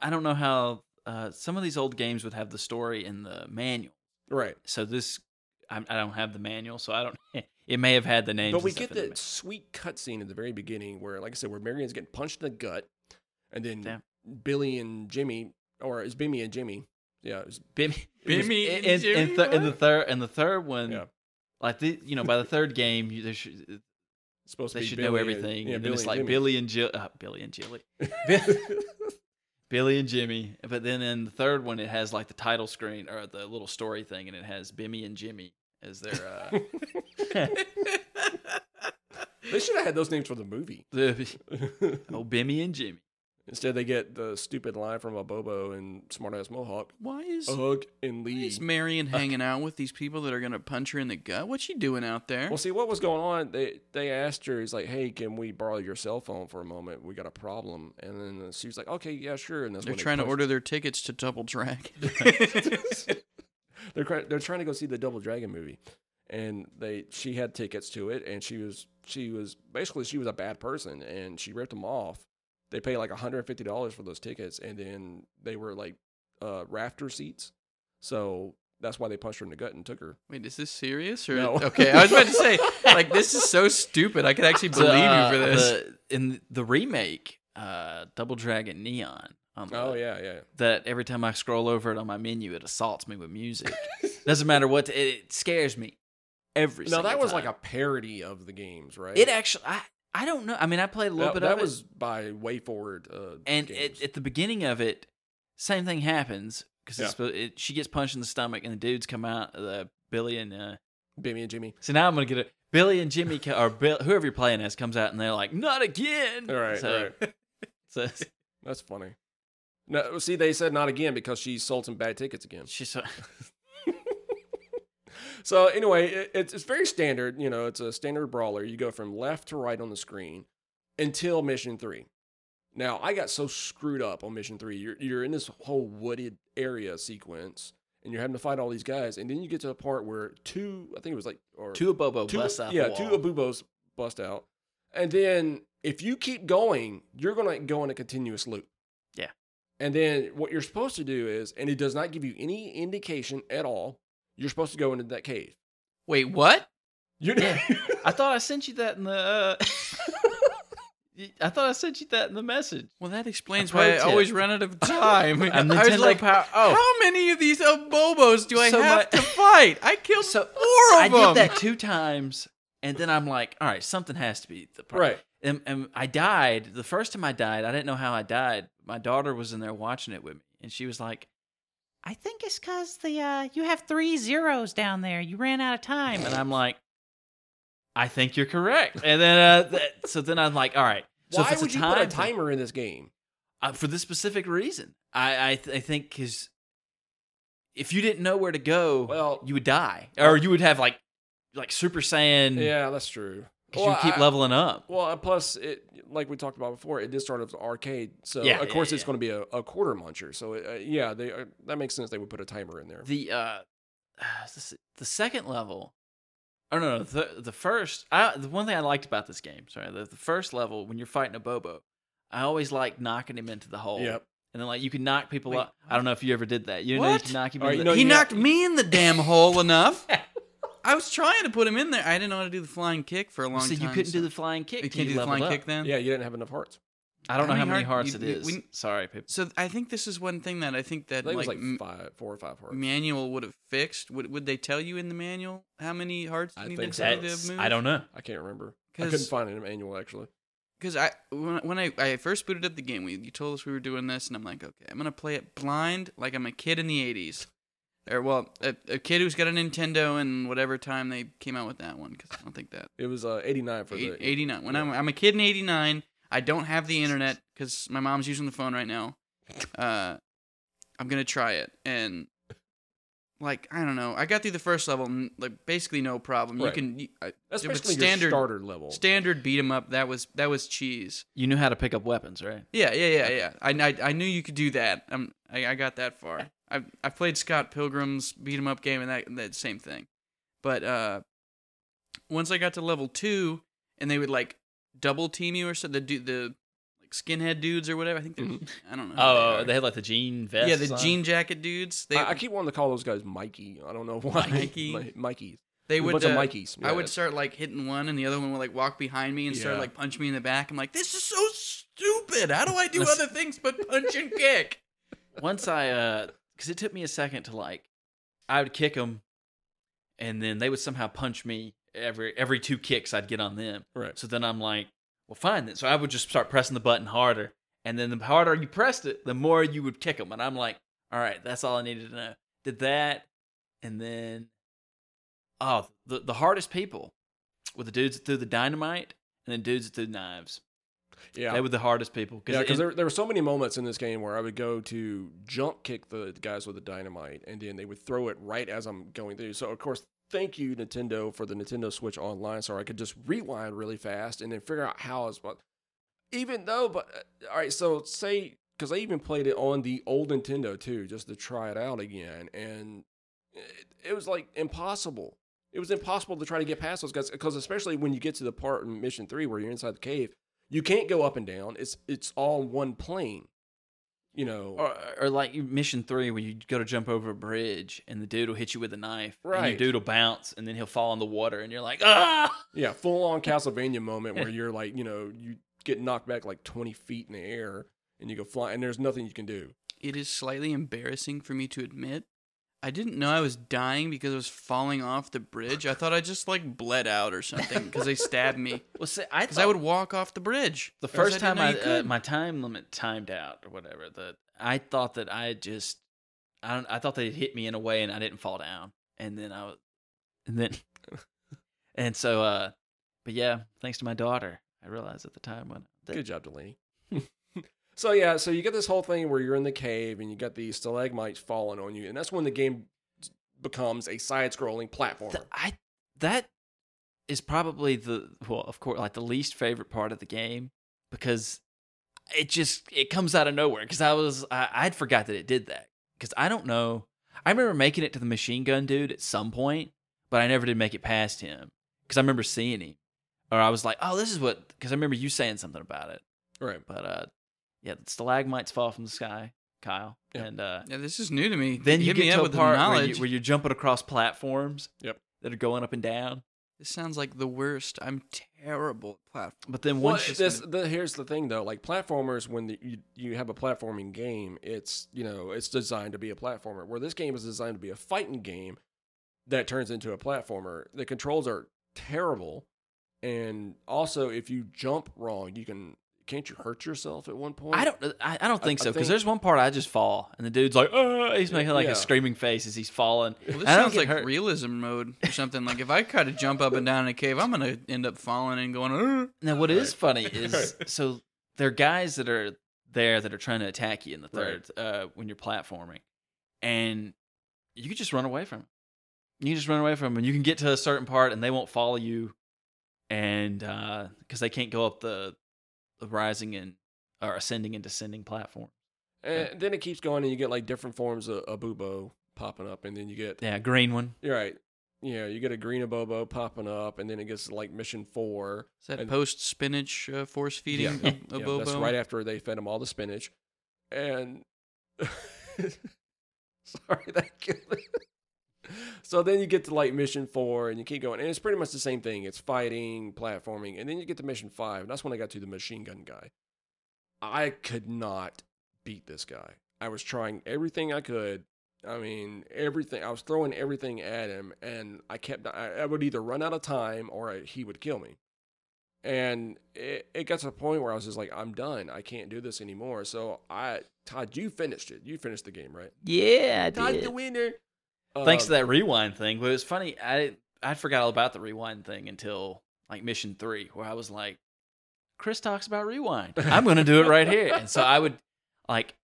I don't know how. Uh, some of these old games would have the story in the manual. right. So this, I, I don't have the manual, so I don't. It may have had the names. But we get in that sweet cutscene at the very beginning where, like I said, where Marian's getting punched in the gut, and then Damn. Billy and Jimmy, or it's Bimmy and Jimmy. Yeah, it was, Bimmy, Bimmy in, and in, Jimmy, in, th- the third and the third one, Yeah. Like the you know by the third game, you, there should, supposed to they be should Billy know and- everything. yeah, and then it's like. Billy and Jill, uh, Billy and Jilly, Billy and Jimmy. But then in the third one, it has like the title screen or the little story thing, and it has Bimmy and Jimmy as their uh, they should have had those names for the movie. oh Bimmy and Jimmy. Instead, they get the stupid line from Abobo and Smartass Mohawk. Why is Ugh and why Lee. is Marian hanging out with these people that are gonna punch her in the gut? What's she doing out there? Well, see what was going on. They they asked her, he's like, "Hey, can we borrow your cell phone for a moment? We got a problem." And then she was like, "Okay, yeah, sure." And that's They're when they trying to order their tickets to Double Dragon. they're they're trying to go see the Double Dragon movie, and they she had tickets to it, and she was she was basically she was a bad person, and she ripped them off. They paid like hundred and fifty dollars for those tickets, and then they were like uh, rafter seats, so that's why they punched her in the gut and took her. Wait, is this serious or No. okay? I was about to say, like, this is so stupid. I could actually believe uh, you for this. the- in the remake, uh, Double Dragon Neon. On the, Oh yeah, yeah. that every time I scroll over it on my menu, it assaults me with music. Doesn't matter what, it, it scares me every. No, that single was like time. a parody of the games, right? It actually, I, don't know. I mean, I played a little that, bit that of it. That was by WayForward. Uh, and it, at the beginning of it, same thing happens because Yeah. it, she gets punched in the stomach, and the dudes come out. Uh, Billy and uh, Bimmy and Jimmy. so now I'm gonna get it. Billy and Jimmy co- or Bill, whoever you're playing as comes out, and they're like, "Not again!" All right, so, right. so That's funny. No, see, they said not again because she sold some bad tickets again. she's so, So anyway, it, it's it's very standard. You know, it's a standard brawler. You go from left to right on the screen until mission three. Now, I got so screwed up on mission three. You're you're in this whole wooded area sequence, and you're having to fight all these guys, and then you get to a part where two, I think it was like or two Abobo two, busts out. yeah, two Abobos bust out, and then if you keep going, you're gonna go in a continuous loop. Yeah. And then what you're supposed to do is, and it does not give you any indication at all. You're supposed to go into that cave. Wait, what? You're Yeah. I thought I sent you that in the. Uh, I thought I sent you that in the message. Well, that explains A pro why I always run out of time. i was like, Power. Oh, how many of these Bobos do I So have my- to fight? I killed So, four I of them. did that two times, and then I'm like, all right, something has to be the problem. right. And, and I died. The first time I died, I didn't know how I died. My daughter was in there watching it with me, and she was like, "I think it's because the uh, you have three zeros down there. You ran out of time." And I'm like, "I think you're correct." And then, uh, th- so then I'm like, "All right." So if Why it's would a you put a thing- timer in this game? uh, for this specific reason. I I, th- I think because if you didn't know where to go, Well- you would die, or you would have like like Super Saiyan. Yeah, that's true. Because you keep I- leveling up. Well, plus, it like we talked about before, it did start as arcade, so Yeah, of course yeah, it's yeah. going to be a, a quarter muncher. So uh, yeah, they uh, that makes sense. They would put a timer in there. The uh, the, the second level. Oh no, no the the first. I, the one thing I liked about this game, sorry, the, the first level when you're fighting Abobo, I always like knocking him into the hole. Yep. And then like you can knock people Wait, up. I don't know if you ever did that. You know you What? can knock him right, you know, he knocked me in the damn hole enough. I was trying to put him in there. I didn't know how to do the flying kick for a long so time. you couldn't do the flying kick. You can't do the flying up. kick then. Yeah, you didn't have enough hearts. I don't How know how many many hearts you- it you- is. we- Sorry, people. So I think this is one thing that I think I that think it like, was like five, four or five hearts. manual would have fixed. Would would they tell you in the manual how many hearts I you needed think to move? I don't know. I can't remember. I couldn't find it in the manual actually. Because I when, when I, I first booted up the game, we you told us we were doing this, and I'm like, okay, I'm gonna play it blind, like I'm a kid in the '80s, or well, a, a kid who's got a Nintendo and whatever time they came out with that one. Because I don't think that It was uh, 89 for Eight- the 89. When yeah. I'm I'm a kid in '89, I don't have the internet because my mom's using the phone right now. Uh, I'm gonna try it, and like I don't know, I got through the first level, and like basically no problem. You can you, I, That's basically standard- your starter level. standard beat 'em up. That was that was cheese. You knew how to pick up weapons, right? Yeah, yeah, yeah, yeah. I, I, I knew you could do that. Um, I, I got that far. I I played Scott Pilgrim's beat 'em up game and that that same thing, but uh, once I got to level two and they would like double team you or so the the like skinhead dudes or whatever. I think they're Mhm. I don't know. Oh, they they had like the jean vest. yeah, the jean jacket dudes. They I, I keep wanting to call those guys Mikey. I don't know why. Mikey? Mi- Mikey's. they would uh, Mikeys. I would start like hitting one, and the other one would like walk behind me and start like punch me in the back. I'm like, this is so stupid. How do I do other things but punch and kick? Once I, uh, because it took me a second to like, I would kick them, and then they would somehow punch me every every two kicks I'd get on them. Right. So then I'm like, well, fine then. So I would just start pressing the button harder, and then the harder you pressed it, the more you would kick them. And I'm like, all right, that's all I needed to know. Did that, and then, oh, the the hardest people were the dudes that threw the dynamite, and then dudes that threw knives. Yeah. They were the hardest people. Yeah, because there, there were so many moments in this game where I would go to jump kick the guys with the dynamite, and then they would throw it right as I'm going through. So, of course, thank you, Nintendo, for the Nintendo Switch Online, so I could just rewind really fast and then figure out how it's. Even though, but uh, all right, so say because I even played it on the old Nintendo too, just to try it out again, and it, it was like impossible. It was impossible to try to get past those guys because, especially when you get to the part in Mission Three where you're inside the cave, you can't go up and down. It's it's all one plane. You know, Or, or like mission three, where you go to jump over a bridge and the dude will hit you with a knife. And Right. your dude will bounce and then he'll fall in the water and you're like, ah! yeah, full on Castlevania moment where you're like, you know, you get knocked back like 20 feet in the air and you go fly, and there's nothing you can do. it is slightly embarrassing for me to admit. I didn't know I was dying because I was falling off the bridge. I thought I just like bled out or something because they stabbed me. Well, see, I Because I would walk off the bridge. The first time I, uh, my time limit timed out or whatever, that I thought that I just, I don't, I thought they hit me in a way and I didn't fall down. And then I was, and then, and so, uh, but yeah, thanks to my daughter, I realized at the time when, that, Good job, Delaney. So yeah, so you get this whole thing where you're in the cave and you got these stalagmites falling on you, and that's when the game becomes a side-scrolling platformer. Th- I that is probably the well, of course, like the least favorite part of the game because it just it comes out of nowhere. Because I was I, I'd forgot that it did that. Because I don't know. I remember making it to the machine gun dude at some point, but I never did make it past him. Because I remember seeing him, or I was like, oh, this is what. Because I remember you saying something about it. right. But uh, yeah, the stalagmites fall from the sky, Kyle, Yeah. and uh, Yeah, this is new to me. then you Hit get me to up a with the part where, you, where you're jumping across platforms. Yep. That are going up and down. This sounds like the worst. I'm terrible at platform. But then Well, once you this, the, here's the thing though, like platformers, when the, you you have a platforming game, it's you know it's designed to be a platformer. Where this game is designed to be a fighting game that turns into a platformer. The controls are terrible, and also if you jump wrong, you can can't you hurt yourself at one point? I don't, I, I don't think I so because there's one part I just fall and the dude's like, oh, he's making like Yeah. a screaming face as he's falling. Well, this I sounds like hurt. realism mode or something. Like if I try to jump up and down in a cave, I'm gonna end up falling and going. "Ugh." Now, what is Right. funny is so there are guys that are there that are trying to attack you in the Right. third uh, when you're platforming, and you can just run away from them. You can just run away from them, and you can get to a certain part, and they won't follow you, and because they can't go up the, the rising and or ascending and descending platform. And then it keeps going, and you get like different forms of Abobo popping up, and then you get Yeah, green one. you're right. Yeah, you get a green Abobo popping up, and then it gets like mission four. Is that And- post spinach uh, force feeding Yeah, a, a Yeah, that's right after they fed him all the spinach. And sorry, that killed me. so then you get to like mission four and you keep going. And it's pretty much the same thing. It's fighting, platforming. And then you get to mission five. And that's when I got to the machine gun guy. I could not beat this guy. I was trying everything I could. I mean, everything. I was throwing everything at him, and I kept. I, I would either run out of time or I, he would kill me. And it, it got to the point where I was just like, I'm done. I can't do this anymore. So I, Todd, you finished it. You finished the game, right? Yeah, I Todd, did. the winner. Thanks to Um, that rewind thing. But it was funny. I I forgot all about the rewind thing until like mission three, where I was like, Chris talks about rewind. I'm gonna do it right here. And so I would like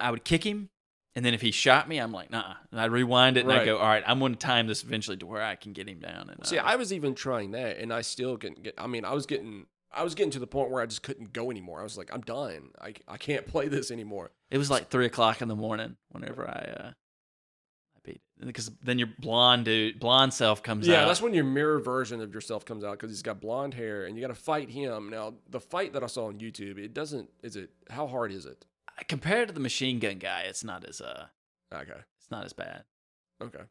I would kick him, and then if he shot me, I'm like, nah. And I'd rewind it and Right. I go, all right, I'm gonna time this eventually to where I can get him down. And See, uh, I was even trying that, and I still couldn't get. I mean, I was getting, I was getting to the point where I just couldn't go anymore. I was like, I'm done. I, I can't play this anymore. it was like three o'clock in the morning whenever I uh I beat it because then your blonde dude, blonde self comes yeah, out. Yeah, that's when your mirror version of yourself comes out because he's got blonde hair, and you got to fight him. Now, the fight that I saw on YouTube, it doesn't. Is it? How hard is it? compared to the machine gun guy. It's not as uh, Okay, it's not as bad. okay.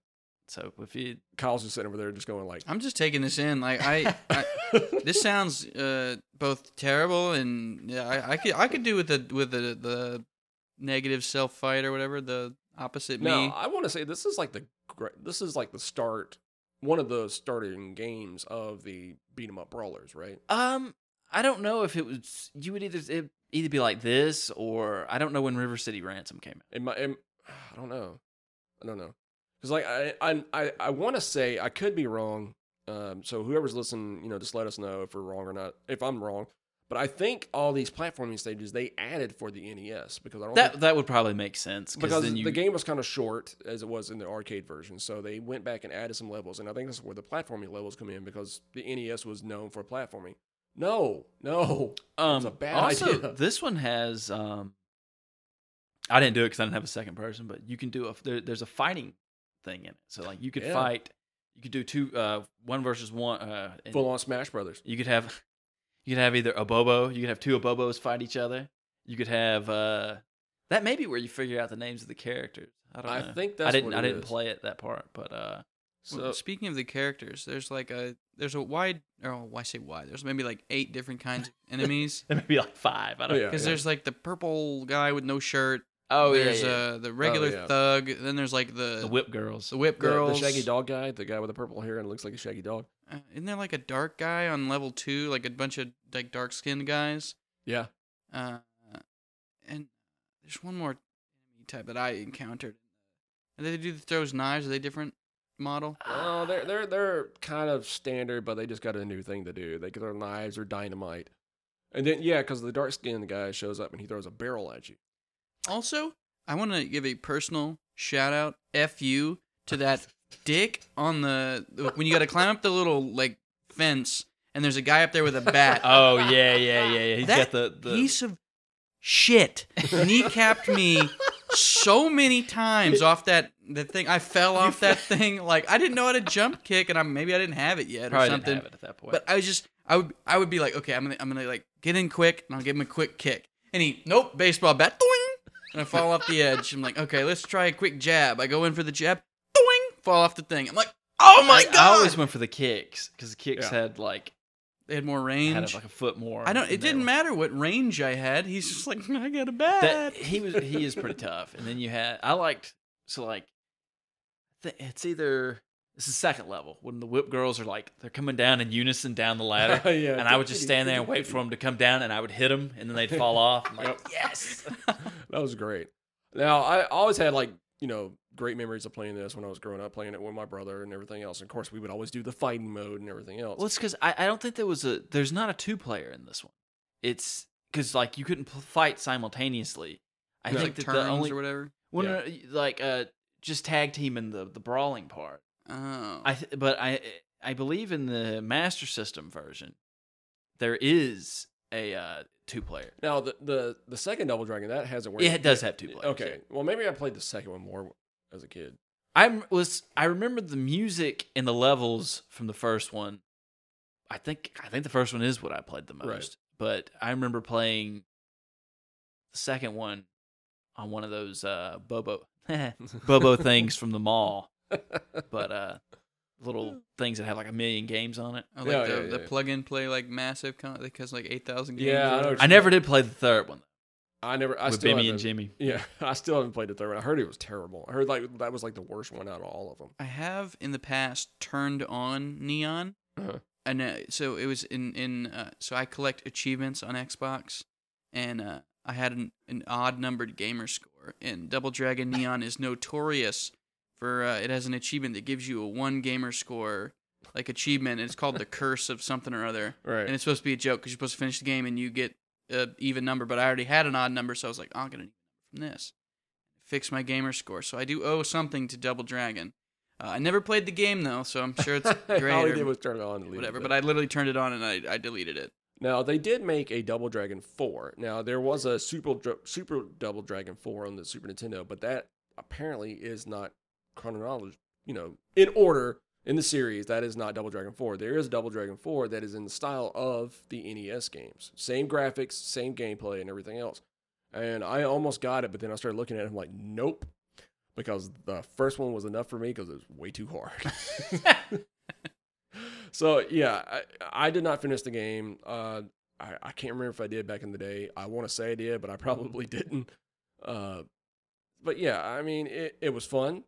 So if you Kyle's just sitting over there, just going like, I'm just taking this in. Like I, I this sounds uh, both terrible and yeah, I, I could I could do with the with the the negative self fight or whatever the opposite no, me. I want to say this is like the. This is like the start, one of the starting games of the beat 'em up brawlers, right? Um, I don't know if it was you would either it either be like this or I don't know when River City Ransom came out. It might. It, I don't know. I don't know. Because like I I I, I want to say I could be wrong. Um, so whoever's listening, you know, just let us know if we're wrong or not. If I'm wrong, but I think all these platforming stages they added for the NES because I don't That think, that would probably make sense because you the game was kind of short as it was in the arcade version. So they went back and added some levels, and I think that's where the platforming levels come in because the NES was known for platforming. No, no, um a bad also idea. this one has um I didn't do it because I didn't have a second person, but you can do a there, there's a fighting thing in it. So like you could Yeah. fight, you could do two uh one versus one uh full on Smash Brothers. You could have you could have either Abobo, you could have two Abobos fight each other. You could have uh that may be where you figure out the names of the characters. I don't know. I know. think I didn't what I didn't is. play it that part, but uh So Well, speaking of the characters, there's like a there's a wide oh why say wide? There's maybe like eight different kinds of enemies. there may be like five. I don't Oh, yeah. Because there's like the purple guy with no shirt. Oh yeah, there's yeah. uh the regular yeah. thug. Then there's like the the whip girls. the whip the- girls. the, shaggy dog guy, the guy with the purple hair and looks like a shaggy dog. Uh, isn't there like a dark guy on level two? Like a bunch of like dark skinned guys. Yeah, Uh, and there's one more enemy type that I encountered. And they do the throws knives. Are they different model? Oh, they're they're they're kind of standard, but they just got a new thing to do. They throw knives or dynamite, and then yeah, because the dark skinned guy shows up and he throws a barrel at you. Also, I want to give a personal shout out, f you, to that dick on the when you got to climb up the little like fence, and there's a guy up there with a bat. Oh yeah, yeah, yeah, yeah. He's that got the, the piece of shit kneecapped me so many times off that the thing. I fell off that thing. Like I didn't know how to jump kick, and I maybe I didn't have it yet or probably something. didn't have it at that point. But I was just I would I would be like, okay, I'm gonna I'm gonna like get in quick and I'll give him a quick kick. And he nope, baseball bat, doing, and I fall off the edge. I'm like, okay, let's try a quick jab. I go in for the jab, fall off the thing. I'm like, oh my I, god! I always went for the kicks because the kicks Yeah. had like they had more range. had like a foot more. I don't. and It they didn't were- matter what range I had. He's just like, I got a bat. That he was he is pretty tough. And then you had I liked so like th- it's either it's the second level when the whip girls are like they're coming down in unison down the ladder. yeah, And I would just stand there and wait for them to come down, and I would hit them, and then they'd fall off. I'm like, Yep. yes. That was great. Now I always had like you know great memories of playing this when I was growing up, playing it with my brother and everything else. And of course, we would always do the fighting mode and everything else. Well, it's because I, I don't think there was a there's not a two player in this one. It's because like you couldn't pl- fight simultaneously. I No. think like that turns the only or whatever. well, Yeah. no, no, like uh just tag team in the the brawling part. Oh, I th- but I I believe in the Master System version there is a uh, two player. now the, the the second Double Dragon that hasn't worked. Yeah, it does have two players. Okay, well maybe I played the second one more as a kid. I was I remember the music and the levels from the first one. I think I think the first one is what I played the most. Right. But I remember playing the second one on one of those uh Bobo Bobo things from the mall. but uh, little things that have like a million games on it. Oh, like Yeah, the, yeah, the yeah. plug and play like massive con- like like eight thousand games. Yeah, I I never did play the third one I never. I with still Bimmy and haven't- Jimmy. Yeah, I still haven't played the third one. I heard it was terrible. I heard like that was like the worst one out of all of them. I have in the past turned on Neon, Uh-huh. and uh, so it was in in uh, so I collect achievements on Xbox, and uh, I had an, an odd numbered gamer score. And Double Dragon Neon is notorious for uh, it has an achievement that gives you a one gamer score like achievement. And it's called the Curse of something or other, Right. and it's supposed to be a joke because you're supposed to finish the game and you get a even number. But I already had an odd number, so I was like, "Oh, an even number from this. Fix my gamer score. So I do owe something to Double Dragon. Uh, I never played the game though, so I'm sure it's great all he did was turn it on and whatever. it But. I literally turned it on and I, I deleted it. Now they did make a Double Dragon Four. Now there was a Super Super Double Dragon Four on the Super Nintendo, but that apparently is not chronological. You know, in order in the series, that is not Double Dragon Four. There is Double Dragon Four that is in the style of the NES games, same graphics, same gameplay, and everything else. And I almost got it, but then I started looking at it. I'm like, nope, because the first one was enough for me because it was way too hard. So yeah, I, I did not finish the game. Uh, I, I can't remember if I did back in the day. I want to say I did, but I probably didn't. Uh, but yeah, I mean, it, it was fun.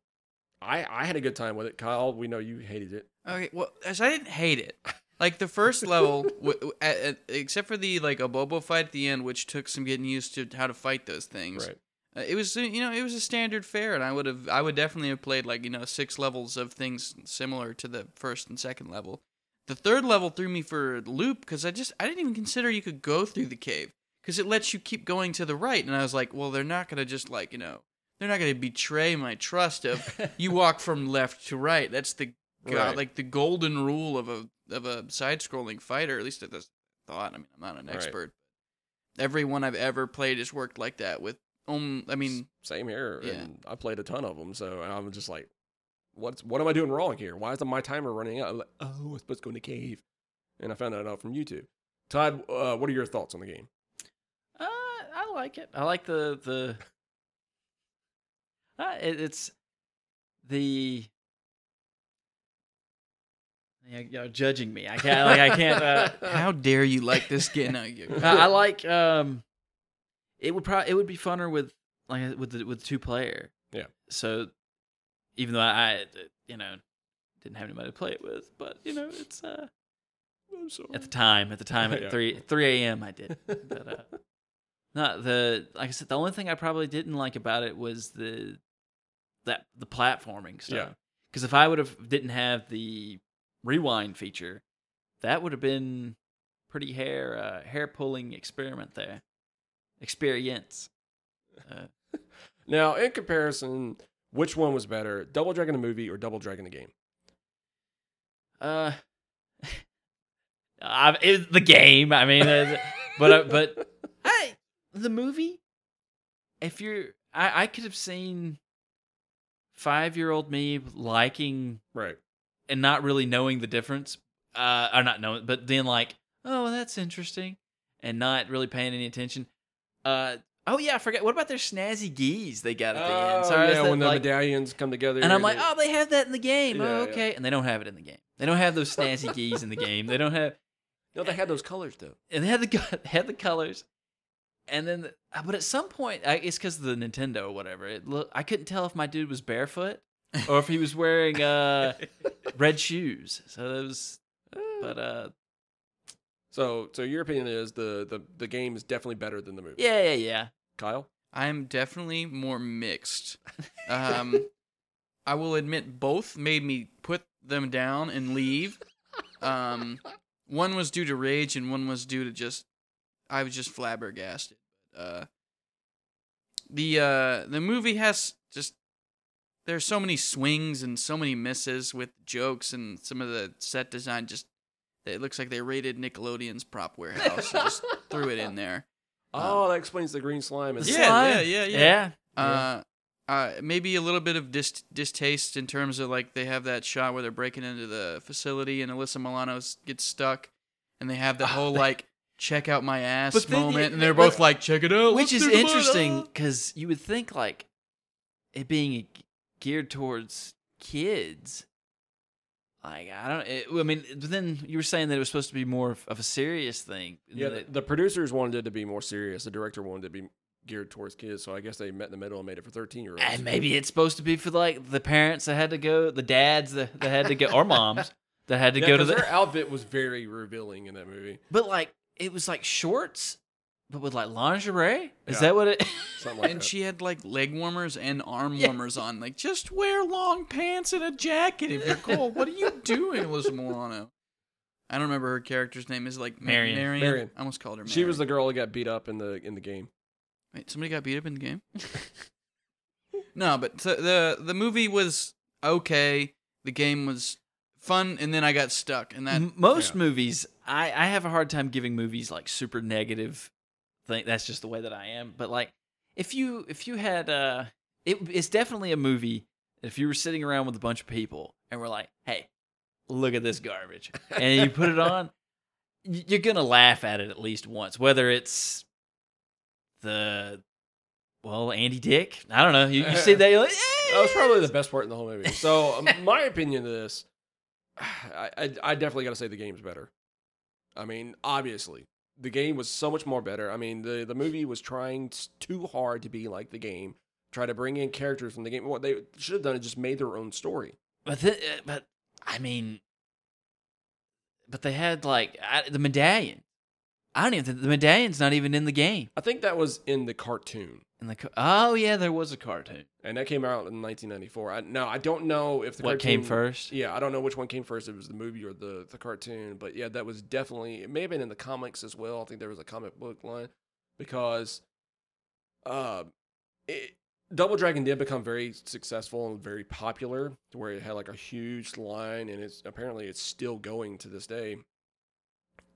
I, I had a good time with it. Kyle, we know you hated it. Okay, well, as I didn't hate it. Like the first level, w- w- a- a- except for the like Abobo fight at the end, which took some getting used to how to fight those things. Right. Uh, it was uh, you know it was a standard fare, and I would have I would definitely have played like you know six levels of things similar to the first and second level. The third level threw me for a loop because I just I didn't even consider you could go through the cave because it lets you keep going to the right, and I was like, well, they're not gonna just like you know they're not gonna betray my trust of you walk from left to right. That's the God, Right. like the golden rule of a of a side scrolling fighter. At least at this thought. I mean, I'm not an expert. Every one I've ever played has worked like that. With um, I mean, Same here. Yeah. And I played a ton of them. So I'm just like, what's what am I doing wrong here? Why is my timer running out? I'm like, oh, I'm supposed to go in the cave. And I found that out from YouTube. Todd, uh, what are your thoughts on the game? Uh, I like it. I like the the. Uh, it, it's the. You're judging me. I can't. Like I can't. Uh, how dare you like this game? No, I, I like. Um, it would probably it would be funner with like with the with two player. Yeah. So, even though I, you know, didn't have anybody to play it with, but you know, it's uh I'm sorry. at the time at the time at Yeah. three three a.m. I did. But, uh, not the like I said. The only thing I probably didn't like about it was the that the platforming stuff. Yeah. Because if I would have didn't have the rewind feature, that would have been pretty hair uh, hair pulling experiment there. Experience. Uh, Now, in comparison, which one was better, Double Dragon the movie or Double Dragon the game? uh, I, it, the game. I mean, but uh, but I the movie. If you're, I I could have seen five year old me liking Right. and not really knowing the difference, uh, or not knowing, but then like, oh, that's interesting, and not really paying any attention. Uh, oh yeah, I forgot. What about their snazzy geese they got at the end? Oh, Sorry, yeah, that, when the like- medallions come together. and I'm like, oh, they have that in the game. Yeah, oh, yeah. okay, and they don't have it in the game. They don't have those snazzy geese in the game. They don't have, no, they had those colors though. and they had the they had the colors, and then, uh, but at some point, I, it's because of the Nintendo or whatever. It look, I couldn't tell if my dude was barefoot or if he was wearing uh red shoes. So it was, but uh, So, so your opinion is the the the game is definitely better than the movie. yeah, yeah, yeah. Kyle. I'm definitely more mixed. Um, I will admit both made me put them down and leave. Um, one was due to rage, and one was due to just I was just flabbergasted. Uh, the uh, the movie has just there's so many swings and so many misses with jokes and some of the set design just it looks like they raided Nickelodeon's prop warehouse and just threw it in there. Oh, that explains the green slime. And The Yeah, slime. yeah, yeah, yeah. yeah. Uh, uh, maybe a little bit of dis- distaste in terms of like they have that shot where they're breaking into the facility and Alyssa Milano gets stuck, and they have the whole like check out my ass But then you- moment, and they're but- both like check it out, which is interesting because you would think like it being geared towards kids. Like I don't. It, I mean, but then you were saying that it was supposed to be more of a serious thing. Yeah, the, the producers wanted it to be more serious. The director wanted it to be geared towards kids. So I guess they met in the middle and made it for 13 year olds. and maybe it's supposed to be for like the parents that had to go, the dads that, that had to go, or moms that had to Yeah, go to the. their outfit was very revealing in that movie. But like, it was like shorts, but with like lingerie. Is Yeah. that what it? Something like and that. she had like leg warmers and arm Yeah. warmers on. Like, just wear long pants and a jacket if you're cold. what are you doing, Alyssa Milano? I don't remember her character's name. Is it like Ma- Marian. Marian? Marian. I almost called her. she was the girl that got beat up in the in the game. Wait, somebody got beat up in the game. no, but th- the the movie was okay. The game was fun, and then I got stuck, and that M- Most yeah. movies, I I have a hard time giving movies like super negative. Thing that's just the way that I am. But like, if you if you had uh, it, it's definitely a movie. If you were sitting around with a bunch of people and we're like, hey, look at this garbage, and you put it on, you're gonna laugh at it at least once, whether it's the well Andy Dick. I don't know. You, you see that? You're like, That was probably the best part in the whole movie. So um, my opinion of this, I, I, definitely got to say the game's better. I mean, obviously, the game was so much more better. I mean, the the movie was trying too hard to be like the game. Try to bring in characters from the game. What they should have done is just made their own story. But th- uh, but I mean, but they had like I, the medallion. I don't even think the medallion's not even in the game. I think that was in the cartoon, In the oh yeah, there was a cartoon. and that came out in 1994. I, now I don't know if the what came first? Yeah, I don't know which one came first. If it was the movie or the the cartoon, but yeah, that was definitely. It may have been in the comics as well. I think there was a comic book line because, uh, it, Double Dragon did become very successful and very popular, to where it had like a huge line, and it's apparently it's still going to this day.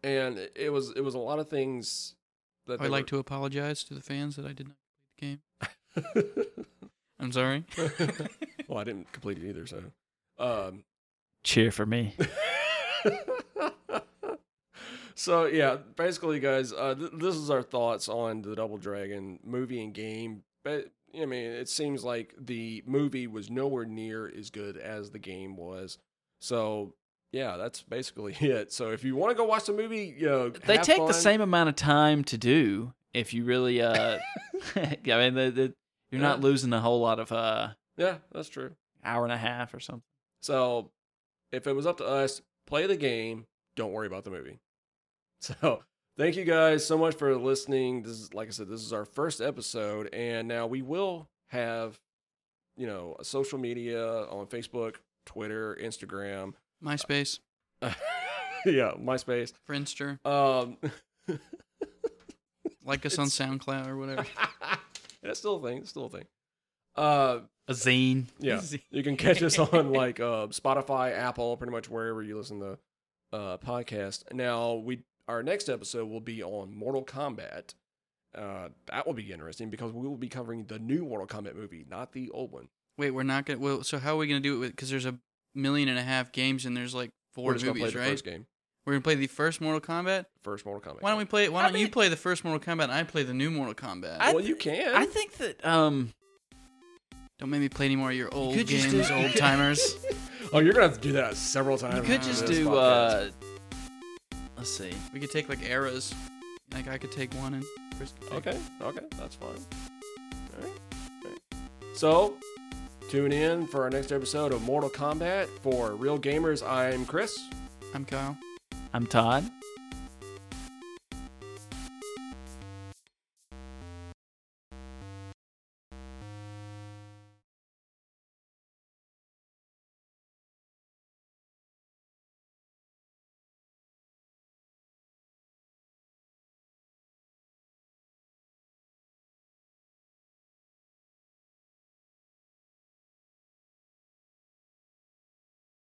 And it- it was it was a lot of things that I'd like to apologize to the fans that I did not play the game. I'm sorry. well, I didn't complete it either, so. Um, Cheer for me. so yeah, basically, guys, uh, th- this is our thoughts on the Double Dragon movie and game. But I mean, it seems like the movie was nowhere near as good as the game was. So yeah, that's basically it. So if you want to go watch the movie, you know, they take fun. the same amount of time to do if you really uh. I mean, the, the, you're not losing a whole lot of uh Yeah, that's true. hour and a half or something. So if it was up to us, play the game. Don't worry about the movie. So thank you guys so much for listening. This is like I said, this is our first episode, and now we will have, you know, social media on Facebook, Twitter, Instagram, MySpace, yeah, MySpace. Friendster, Um, like us on SoundCloud or whatever. that's still a thing. It's still a thing. Uh, A zine. yeah, you can catch us on like uh, Spotify, Apple, pretty much wherever you listen to uh, podcast. Now we our next episode will be on Mortal Kombat. Uh, that will be interesting because we will be covering the new Mortal Kombat movie, not the old one. Wait, we're not gonna. Well, so how are we gonna do it? Because there's a million and a half games and there's like 4 We're four just gonna movies, play the right? first game, We're gonna play the first Mortal Kombat. first Mortal Kombat. Why don't we game. play? Why I don't you play the first Mortal Kombat and I play the new Mortal Kombat? I well, th- you can. I think that um don't make me play any more of your old could just games, do- old timers. oh, you're gonna have to do that several times. you could on just this do podcast. uh let's see. we could take like eras. Like I could take one and Chris could take Okay, okay, that's fine. All right. all right. So, tune in for our next episode of Mortal Kombat. For Real Gamers, I'm Chris. I'm Kyle. I'm Todd.